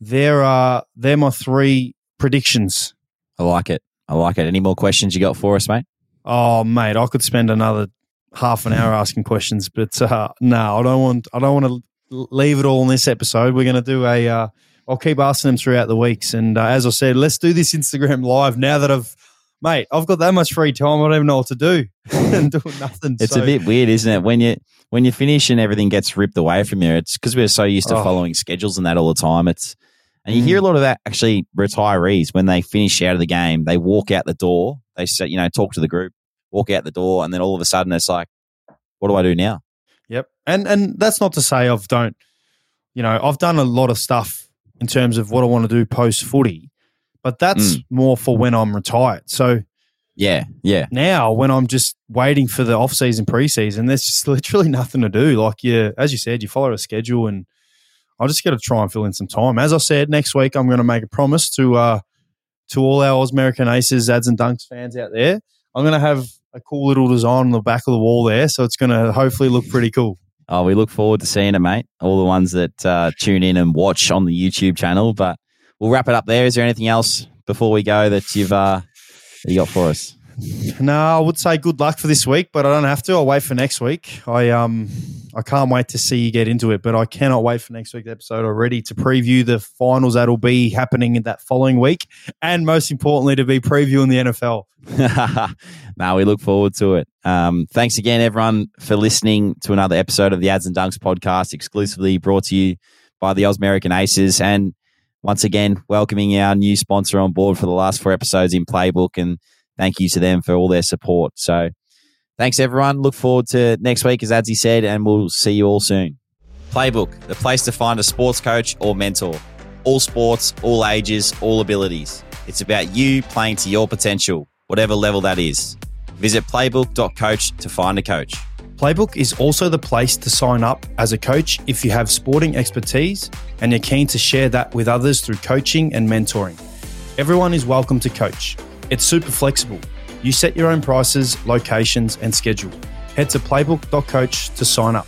there are they're my three predictions. I like it. I like it. Any more questions you got for us, mate? Oh mate, I could spend another half an hour asking questions, but uh, no, I don't want. I don't want to leave it all in this episode. We're going to do a. Uh, I'll keep asking them throughout the weeks, and uh, as I said, let's do this Instagram live now that I've, mate, I've got that much free time. I don't even know what to do and doing nothing. It's So- a bit weird, isn't it? When you when you finish and everything gets ripped away from you, it's because we're so used to Oh. following schedules and that all the time. It's and you Mm. hear a lot of that actually retirees when they finish out of the game, they walk out the door, they say, you know, talk to the group, walk out the door, and then all of a sudden it's like, what do I do now? Yep. And and that's not to say I've don't you know, I've done a lot of stuff in terms of what I want to do post footy, but that's more for when I'm retired. So Yeah, yeah. now when I'm just waiting for the off season preseason, there's just literally nothing to do. Like you as you said, you follow a schedule and I just gotta try and fill in some time. As I said, next week I'm gonna make a promise to uh to all our Ausmerican Aces ads and dunks fans out there. I'm gonna have a cool little design on the back of the wall there, so it's gonna hopefully look pretty cool. Oh, we look forward to seeing it, mate. All the ones that uh, tune in and watch on the YouTube channel. But we'll wrap it up there. Is there anything else before we go that you've uh, that you got for us? No, I would say good luck for this week, but I don't have to. I'll wait for next week. I um I can't wait to see you get into it, but I cannot wait for next week's episode already to preview the finals that'll be happening in that following week, and most importantly, to be previewing the NFL. now we look forward to it. Um, thanks again, everyone, for listening to another episode of the Ads and Dunks podcast, exclusively brought to you by the Ausmerican Aces. And once again, welcoming our new sponsor on board for the last four episodes in Playbook. And thank you to them for all their support. So thanks, everyone. Look forward to next week, as Adsy said, and we'll see you all soon. Playbook, the place to find a sports coach or mentor. All sports, all ages, all abilities. It's about you playing to your potential, whatever level that is. Visit playbook.coach to find a coach. Playbook is also the place to sign up as a coach if you have sporting expertise and you're keen to share that with others through coaching and mentoring. Everyone is welcome to coach. It's super flexible. You set your own prices, locations, and schedule. Head to playbook.coach to sign up.